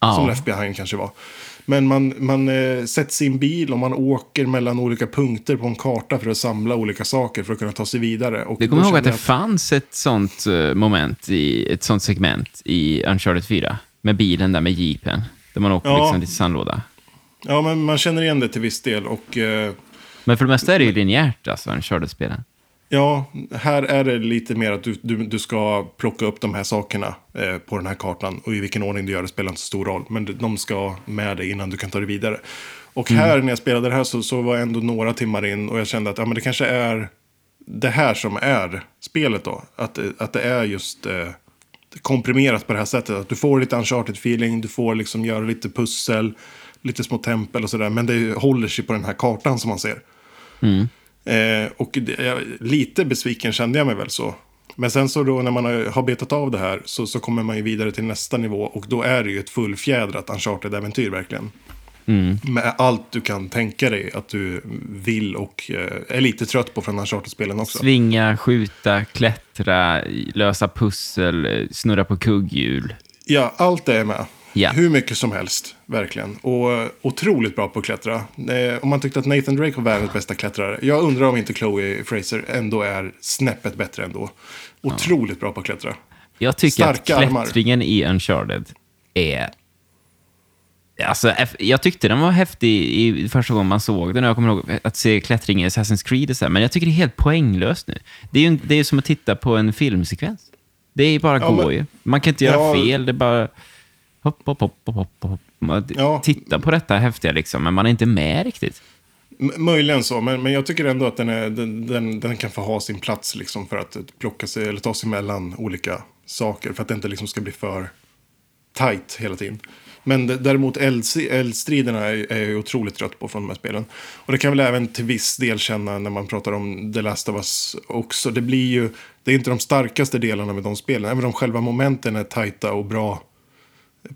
A: Ja.
B: Som Left Behind kanske var. Men man, man eh, sätts i en bil och man åker mellan olika punkter på en karta för att samla olika saker för att kunna ta sig vidare. Och
A: Du kommer ihåg att det
B: jag
A: fanns ett sånt eh, moment, i, ett sånt segment i Uncharted 4? Med bilen där med jeepen. Där man åker
B: Ja.
A: liksom till sandlåda.
B: Ja, men man känner igen det till viss del. Och eh,
A: Men för det mesta är det ju linjärt, alltså, Uncharted-spelen.
B: Ja, här är det lite mer att du, du, du ska plocka upp de här sakerna eh, på den här kartan. Och i vilken ordning du gör det spelar inte så stor roll. Men de ska med dig innan du kan ta det vidare. Och här när jag spelade det här så, så var jag ändå några timmar in och jag kände att ja, men det kanske är det här som är spelet då. Att, att det är just eh, komprimerat på det här sättet. Att du får lite uncharted-feeling, du får liksom göra lite pussel, lite små tempel och sådär. Men det håller sig på den här kartan som man ser. Eh, och det, lite besviken kände jag mig väl så. Men sen så då när man har, betat av det här så, så kommer man ju vidare till nästa nivå. Och då är det ju ett fullfjädrat uncharted-äventyr verkligen. Med allt du kan tänka dig att du vill och eh, är lite trött på från uncharted-spelen också.
A: Svinga, skjuta, klättra, lösa pussel, eh, snurra på kugghjul.
B: Ja, allt det är med.
A: Ja.
B: Hur mycket som helst, verkligen. Och eh, otroligt bra på att klättra. Eh, om man tyckte att Nathan Drake var världens bästa klättrare. Jag undrar om inte Chloe Fraser ändå är snäppet bättre ändå. Otroligt bra på att klättra.
A: Jag tycker
B: Starka
A: att
B: armar.
A: klättringen i Uncharted är... Alltså, jag tyckte den var häftig i första gången man såg den. Jag kommer ihåg att se klättring i Assassin's Creed och så här, men jag tycker det är helt poänglöst nu. Det är ju det är som att titta på en filmsekvens. Det är bara
B: Ja, men-
A: ju. Man kan inte göra
B: Ja.
A: fel, det bara... Hopp, hopp, hopp, hopp, hopp. Man
B: Ja.
A: tittar på detta häftiga liksom, men man är inte med riktigt.
B: M- möjligen så, men, men jag tycker ändå att den, är, den, den, den kan få ha sin plats liksom för att plocka sig, eller ta sig mellan olika saker. För att det inte liksom ska bli för tight hela tiden. Men däremot eldstriderna är, är jag otroligt trött på från de här spelen. Och det kan väl även till viss del känna när man pratar om The Last of Us också. Det blir ju, det är inte de starkaste delarna med de spelen. Även om själva momenten är tajta och bra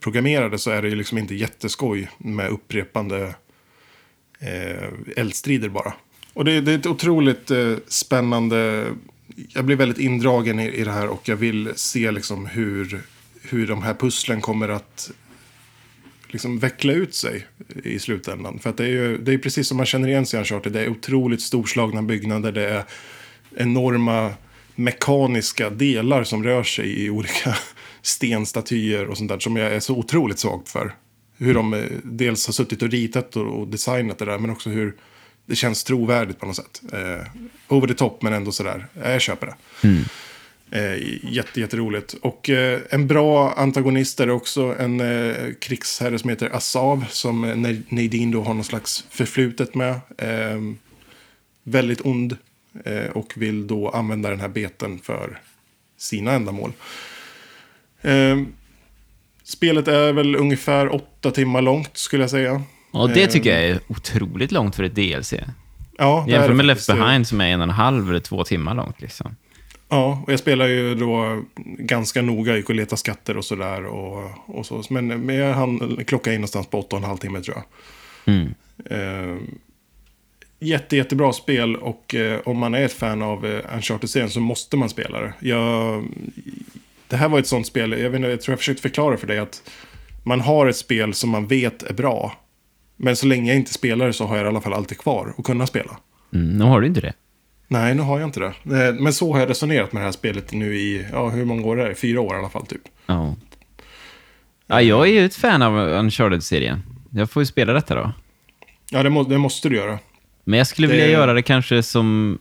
B: programmerade så är det ju liksom inte jätteskoj med upprepande eh, eldstrider bara. Och det, det är ett otroligt eh, spännande... Jag blir väldigt indragen i, i det här och jag vill se liksom hur, hur de här pusslen kommer att liksom veckla ut sig i slutändan. För att det är ju det är precis som man känner igen sig i Uncharted. Det är otroligt storslagna byggnader. Det är enorma mekaniska delar som rör sig i olika stenstatyer och sånt där som jag är så otroligt svag för. Hur de eh, dels har suttit och ritat och, designat det där men också hur det känns trovärdigt på något sätt. Eh, over the top men ändå sådär, ja, jag köper det. Eh, jätte, jätteroligt. Och eh, en bra antagonist är också en eh, krigsherre som heter Asav. Som eh, Na- Nadine då har någon slags förflutet med. Eh, väldigt ond. Eh, och vill då använda den här beten för sina ändamål. Eh, spelet är väl ungefär åtta timmar långt skulle jag säga.
A: Och det
B: Eh,
A: tycker jag är otroligt långt för ett DLC.
B: Ja, det är
A: Jämför
B: det
A: med Left. Behind som är en och en halv eller två timmar långt. Liksom.
B: Ja, och jag spelar ju då ganska noga, gick och leta skatter och sådär. Och, och så. Men, men jag hann klocka in någonstans på åtta och en halv timme tror jag.
A: Mm.
B: Eh, jätte, jättebra spel och eh, om man är ett fan av eh, Uncharted-serien så måste man spela det. Jag, det här var ett sånt spel, jag, inte, jag tror jag försökte förklara för dig att man har ett spel som man vet är bra. Men så länge jag inte spelar det så har jag i alla fall alltid kvar att kunna spela.
A: Mm, nu har du inte det.
B: Nej, nu har jag inte det. Eh, Men så har jag resonerat med det här spelet nu i, ja, hur många år är det? Fyra år i alla fall, typ.
A: Ja. ja, jag är ju ett fan av Uncharted-serien. Jag får ju spela detta då.
B: Ja, det, må, det måste du göra.
A: Men jag skulle
B: Det-
A: vilja göra det kanske som...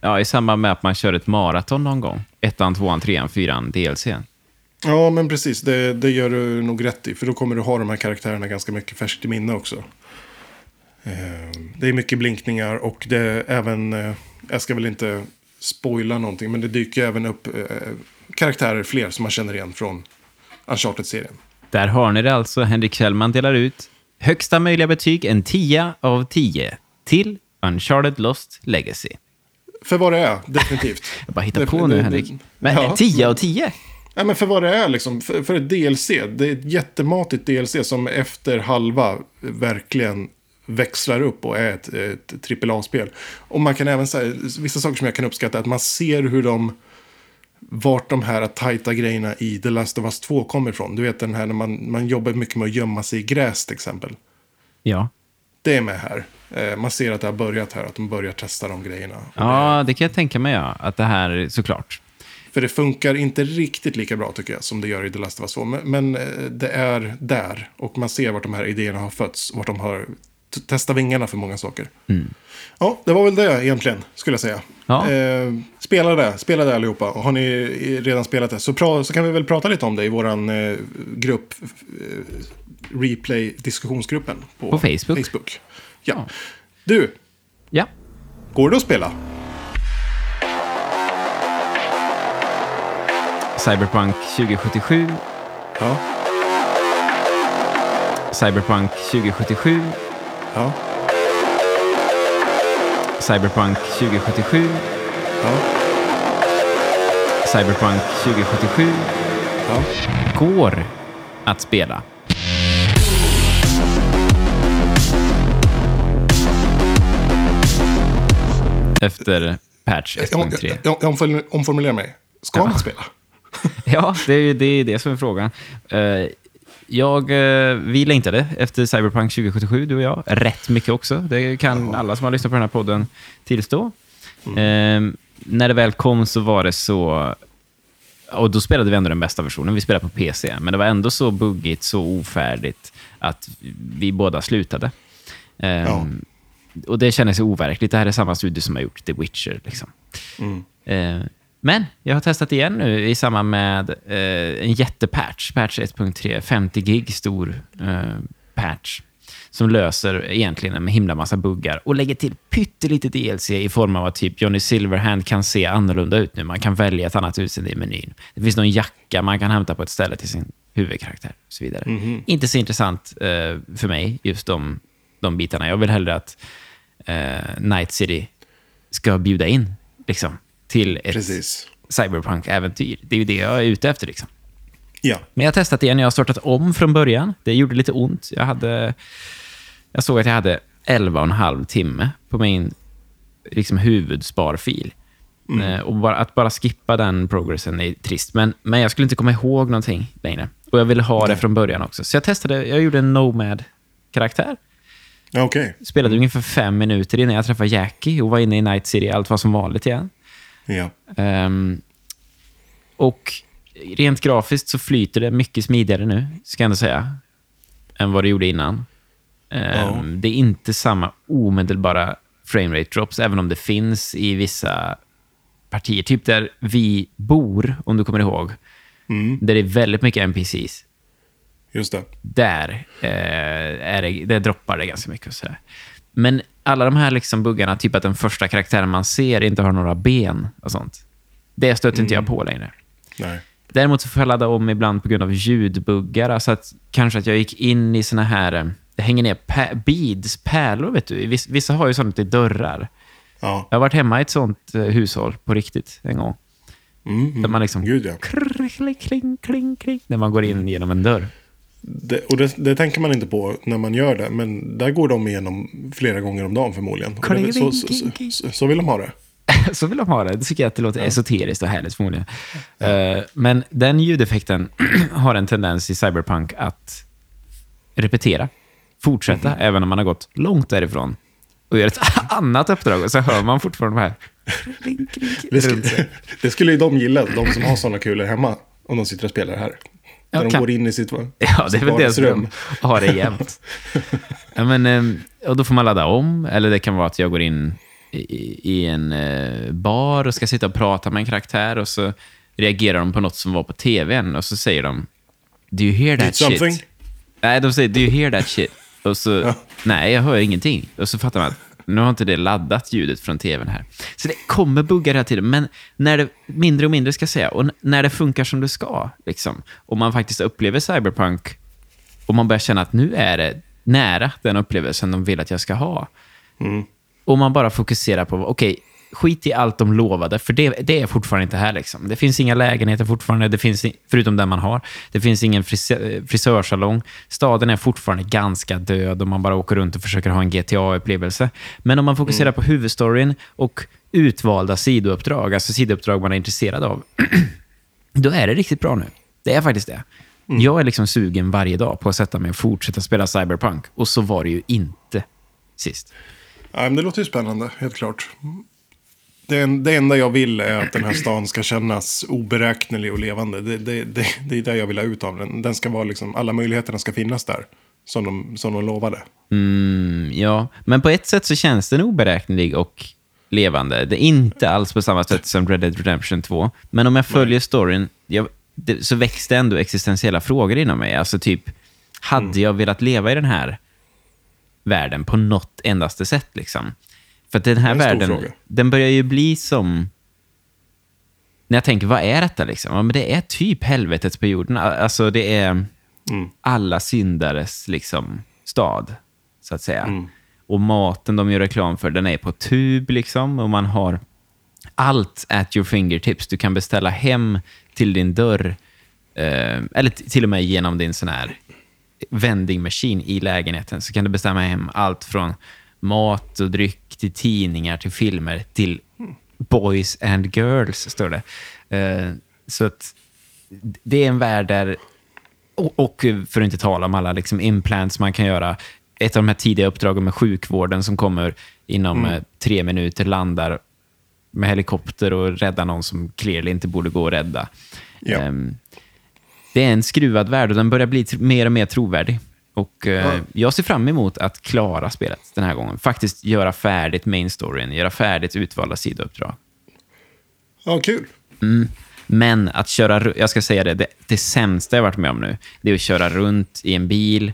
A: Ja, i samband med att man kör ett maraton någon gång. Ettan, tvåan, trean, fyran, DLC.
B: Ja, men precis. Det, det gör du nog rätt i. För då kommer du ha de här karaktärerna ganska mycket färskt i minne också. Eh, Det är mycket blinkningar och det är även... eh, Jag ska väl inte spoila någonting, men det dyker även upp eh, karaktärer fler som man känner igen från Uncharted-serien.
A: Där har ni det alltså. Henrik Kjellman delar ut högsta möjliga betyg, en 10 av 10, till Uncharted Lost Legacy.
B: För vad det är, definitivt.
A: Jag bara hittar
B: Det-
A: på nu, Henrik. Men
B: ja.
A: 10 av 10?
B: Nej, men för vad det är liksom, för, för ett DLC. Det är ett jättematigt DLC som efter halva verkligen växlar upp och är ett, ett AAA-spel. Och man kan även säga, vissa saker som jag kan uppskatta, att man ser hur de, vart de här tajta grejerna i The Last of Us 2 kommer ifrån. Du vet den här när man, man jobbar mycket med att gömma sig i gräs till exempel.
A: Ja.
B: Det är med här. Eh, man ser att det har börjat här, att de börjar testa de grejerna.
A: Ja, det kan jag tänka mig, ja. Att det här, såklart.
B: För det funkar inte riktigt lika bra tycker jag som det gör i The Last of Us 2. Men, men eh, det är där. Och man ser vart de här idéerna har fötts. Vart de har testat vingarna för många saker. Ja, det var väl det egentligen, skulle jag säga.
A: Ja.
B: Eh, spela det, spela det allihopa. Och har ni redan spelat det så, pra, så kan vi väl prata lite om det i våran eh, grupp. Eh, Replay-diskussionsgruppen på,
A: På Facebook.
B: Facebook. Ja. Du,
A: Ja.
B: går det att spela?
A: Cyberpunk 2077.
B: Ja.
A: Cyberpunk 2077.
B: Ja.
A: Cyberpunk 2077.
B: Ja.
A: Cyberpunk 2077
B: Ja.
A: går att spela. Efter patch
B: Jag,
A: 1.3.
B: jag, jag omform- omformulerar mig. Ska
A: Ja.
B: man spela?
A: Ja, det är ju det, är det som är frågan. Eh, jag, eh, vi längtade efter Cyberpunk 2077, du och jag. Rätt mycket också. Det kan alla som har lyssnat på den här podden tillstå. Eh, när det väl kom så var det så... Och då spelade vi ändå den bästa versionen. Vi spelade på PC, men det var ändå så buggigt, så ofärdigt att vi båda slutade. Eh,
B: Ja.
A: Och det kändes overkligt. Det här är samma studio som har gjort The Witcher. Liksom.
B: Mm.
A: Eh, men jag har testat igen nu i samband med eh, en jättepatch, patch 1.3, 50 gig stor eh, patch, som löser egentligen en himla massa buggar och lägger till pyttelite DLC i form av att typ Johnny Silverhand kan se annorlunda ut nu. Man kan välja ett annat utseende i menyn. Det finns någon jacka man kan hämta på ett ställe till sin huvudkaraktär och så vidare. Inte så intressant eh, för mig, just de, de bitarna. Jag vill hellre att eh, Night City ska bjuda in liksom, till ett
B: Precis.
A: cyberpunk-äventyr. Det är ju det jag är ute efter. Liksom.
B: Ja.
A: Men jag har testat igen. Jag har startat om från början. Det gjorde lite ont. Jag, hade, jag såg att jag hade 11 och en halv timme på min liksom, huvudsparfil. Eh, och bara, att bara skippa den progressen är trist. Men, men jag skulle inte komma ihåg någonting längre. Och jag ville ha det från början också. Så jag testade. Jag gjorde en Nomad-karaktär.
B: Okej.
A: Spelade ungefär fem minuter innan jag träffade Jackie och var inne i Night City. Allt var som vanligt igen.
B: Ja.
A: Ehm, och rent grafiskt så flyter det mycket smidigare nu, ska jag ändå säga, än vad det gjorde innan. Ehm,
B: Ja.
A: Det är inte samma omedelbara framerate drops, även om det finns i vissa partier. Typ där vi bor, om du kommer ihåg,
B: Mm.
A: där det är väldigt mycket NPCs.
B: Just det.
A: Där, eh, är det, det droppar det ganska mycket. Och sådär. Men alla de här liksom buggarna, typ att den första karaktären man ser inte har några ben och sånt. Det stöter inte jag på längre.
B: Nej.
A: Däremot så får jag ladda om ibland på grund av ljudbuggar. Alltså att, kanske att jag gick in i såna här... eh, Det hänger ner pä- beads, pärlor, vet du. Viss- Vissa har ju sånt i dörrar.
B: Ja.
A: Jag har varit hemma i ett sånt eh, hushåll på riktigt en gång.
B: Mm.
A: Där man liksom...
B: Gud, ja.
A: Krr, kling, kling, kling, när man går in genom en dörr.
B: Det, och det, det tänker man inte på när man gör det. Men där går de igenom flera gånger om dagen förmodligen. Och det så, så, så, så, så vill de ha det.
A: så vill de ha det. Det tycker jag att det låter esoteriskt och härligt förmodligen. Eh, men den ljudeffekten har en tendens i Cyberpunk att repetera. Fortsätta,
B: Mhm.
A: även om man har gått långt därifrån och gör ett annat uppdrag. Och så hör man fortfarande de här...
B: Det, skulle, det skulle ju de gilla, de som har sådana kulor hemma. Om de sitter och spelar här.
A: Ja,
B: När de
A: kan-
B: går in i sitt,
A: Ja, det är väl det
B: vardagsrum.
A: de har det jämt. ja, men, ehm, och då får man ladda om, eller det kan vara att jag går in i, i en eh, bar och ska sitta och prata med en karaktär och så reagerar de på något som var på tvn och så säger de Do you hear that
B: Did something?
A: shit? Nej, de säger Do you hear that shit? Och så,
B: Ja.
A: nej, jag hör ingenting. Och så fattar man att nu har inte det laddat ljudet från tvn här. Så det kommer buggar hela tiden, men när det, mindre och mindre ska jag säga, och när det funkar som det ska, liksom, och man faktiskt upplever cyberpunk, och man börjar känna att nu är det nära den upplevelsen de vill att jag ska ha. Och man bara fokuserar på, okej, skit i allt de lovade, för det, det är fortfarande inte här. Liksom. Det finns inga lägenheter fortfarande, det finns, förutom den man har. Det finns ingen frisö, frisörsalong. Staden är fortfarande ganska död och man bara åker runt och försöker ha en GTA-upplevelse. Men om man fokuserar på huvudstoryn och utvalda sidouppdrag, alltså sidouppdrag man är intresserad av, då är det riktigt bra nu. Det är faktiskt det. Jag är liksom sugen varje dag på att sätta mig och fortsätta spela Cyberpunk. Och så var det ju inte sist.
B: Ja, men det låter ju spännande, helt klart. Det, det enda jag vill är att den här stan ska kännas oberäknelig och levande. Det, det, det, det är det jag vill ha ut av den. Den ska vara liksom, alla möjligheterna ska finnas där. Som de, som de lovade.
A: Mm, ja, men på ett sätt så känns den oberäknelig och levande. Det är inte alls på samma sätt som Red Dead Redemption 2. Men om jag följer storyn jag, det, så väcks det ändå existentiella frågor inom mig. Alltså typ, hade jag velat leva i den här världen på något endaste sätt? Liksom? För att den här världen,
B: fråga.
A: den börjar ju bli som... När jag tänker, vad är detta liksom? Ja, men det är typ helvetet på jorden. Alltså det är alla syndares liksom, stad, så att säga. Och maten de gör reklam för, den är på tub liksom. Och man har allt at your fingertips. Du kan beställa hem till din dörr, eh, eller till och med genom din sån här vending machine i lägenheten, så kan du bestämma hem allt från mat och dryck till tidningar till filmer till boys and girls, står det. Eh, så att det är en värld där Och, och för att inte tala om alla liksom implants man kan göra. Ett av de här tidiga uppdragen med sjukvården som kommer inom
B: Mm.
A: eh, tre minuter, landar med helikopter och räddar någon som clearly inte borde gå att rädda.
B: Ja.
A: Ehm, det är en skruvad värld och den börjar bli mer och mer trovärdig. Och eh,
B: Ja.
A: Jag ser fram emot att klara spelet den här gången. Faktiskt göra färdigt main storyn, göra färdigt utvalda sidouppdrag.
B: Ja, kul.
A: Men att köra, jag ska säga det, det, det sämsta jag varit med om nu, det är att köra runt i en bil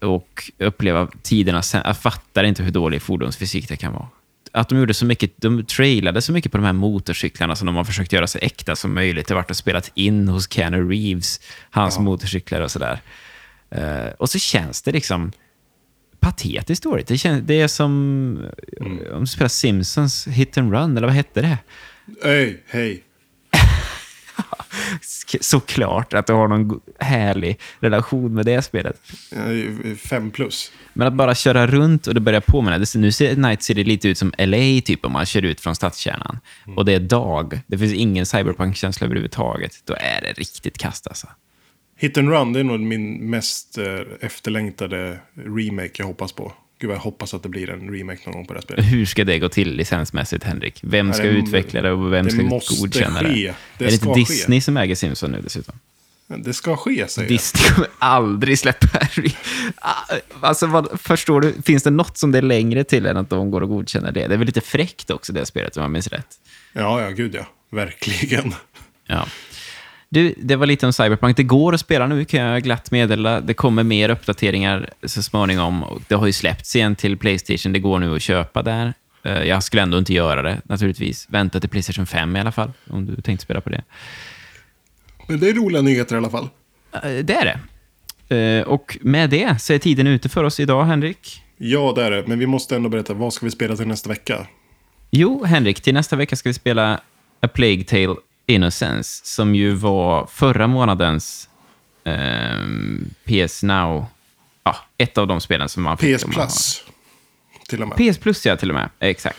A: och uppleva tiderna. Jag fattar inte hur dålig fordonsfysik det kan vara. Att de gjorde så mycket, de trailade så mycket på de här motorcyklarna som de har försökt göra så äkta som möjligt. Det har varit och spelat in hos Keanu Reeves, hans motorcyklar och sådär. Eh, och så känns det liksom patetiskt dåligt. Det, känns, det är som om du spelar Simpsons Hit and Run, eller vad hette det?
B: Hej, hej.
A: Såklart att du har någon go- härlig relation med det spelet.
B: Fem plus.
A: Men att bara köra runt och det börjar påminna. det- Nu ser Night City lite ut som LA, typ, om man kör ut från stadskärnan. Och det är dag. Det finns ingen cyberpunk-känsla överhuvudtaget. Då är det riktigt kast alltså.
B: Hit and Run, det är nog min mest eh, efterlängtade remake jag hoppas på. Gud jag hoppas att det blir en remake någon gång på det här spelet.
A: Hur ska det gå till licensmässigt, Henrik? Vem ska
B: det-
A: utveckla det och vem
B: det
A: ska
B: måste
A: godkänna
B: ske.
A: det?
B: Det
A: är det inte
B: ske.
A: Disney som äger Simpson nu dessutom?
B: Det ska ske, säger jag.
A: Disney kommer aldrig släppa re- Ah, Alltså, vad, förstår du? Finns det något som det är längre till än att de går och godkänner det? Det är väl lite fräckt också, det spelet, om jag minns rätt.
B: Ja, ja, gud ja. Verkligen.
A: Ja. Du, det var lite om Cyberpunk. Det går att spela nu, kan jag glatt meddela. Det kommer mer uppdateringar så småningom. Det har ju släppts igen till Playstation. Det går nu att köpa där. Eh, Jag skulle ändå inte göra det, naturligtvis. Vänta till Playstation 5 i alla fall, om du tänkte spela på det.
B: Men det är roliga nyheter i alla fall.
A: Eh, Det är det. Eh, Och med det så är tiden ute för oss idag, Henrik.
B: Ja, det är det. Men vi måste ändå berätta, vad ska vi spela till nästa vecka?
A: Jo, Henrik, till nästa vecka ska vi spela A Plague Tale Innocence, som ju var förra månadens ehm, PS Now, ja, ett av de spelen som man fick.
B: PS Plus. Till och med.
A: PS Plus, ja, till och med. Exakt.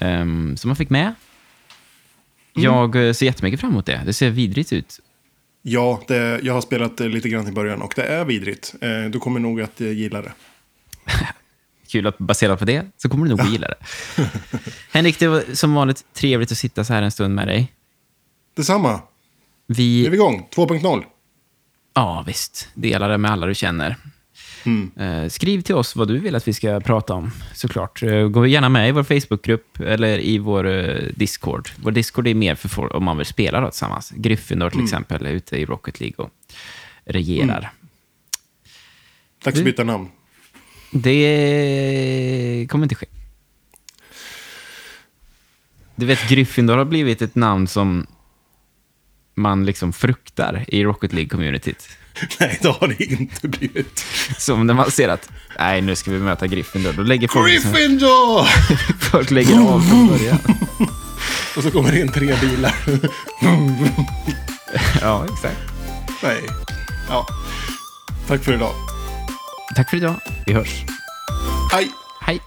A: Um, som man fick med. Jag eh, ser jättemycket fram emot det. Det ser vidrigt ut.
B: Ja, det, jag har spelat det lite grann i början och det är vidrigt. Eh, du kommer nog att eh, gilla det.
A: Kul att baserat på det så kommer du nog att gilla det. Henrik, det var som vanligt trevligt att sitta så här en stund med dig.
B: Detsamma. Nu är
A: Vi,
B: vi igång. 2.0.
A: ja visst, dela det med alla du känner.
B: Mm.
A: Eh, skriv till oss vad du vill att vi ska prata om, såklart. Eh, gå gärna med i vår Facebookgrupp eller i vår eh, Discord. Vår Discord är mer för folk om man vill spela då tillsammans. Gryffindor till exempel är ute i Rocket League och regerar.
B: Dags att byta namn.
A: Det kommer inte ske. Du vet, Gryffindor har blivit ett namn som man liksom fruktar i Rocket League-communityt.
B: Nej, det har det inte blivit.
A: Som när man ser att, nej, nu ska vi möta Gryffindor. Då lägger folk, liksom,
B: Gryffindor!
A: folk lägger av från början.
B: Och så kommer det in tre bilar.
A: Ja, exakt.
B: Nej. Ja. Tack för idag.
A: Tack för idag. Vi hörs.
B: Hej!
A: Hej.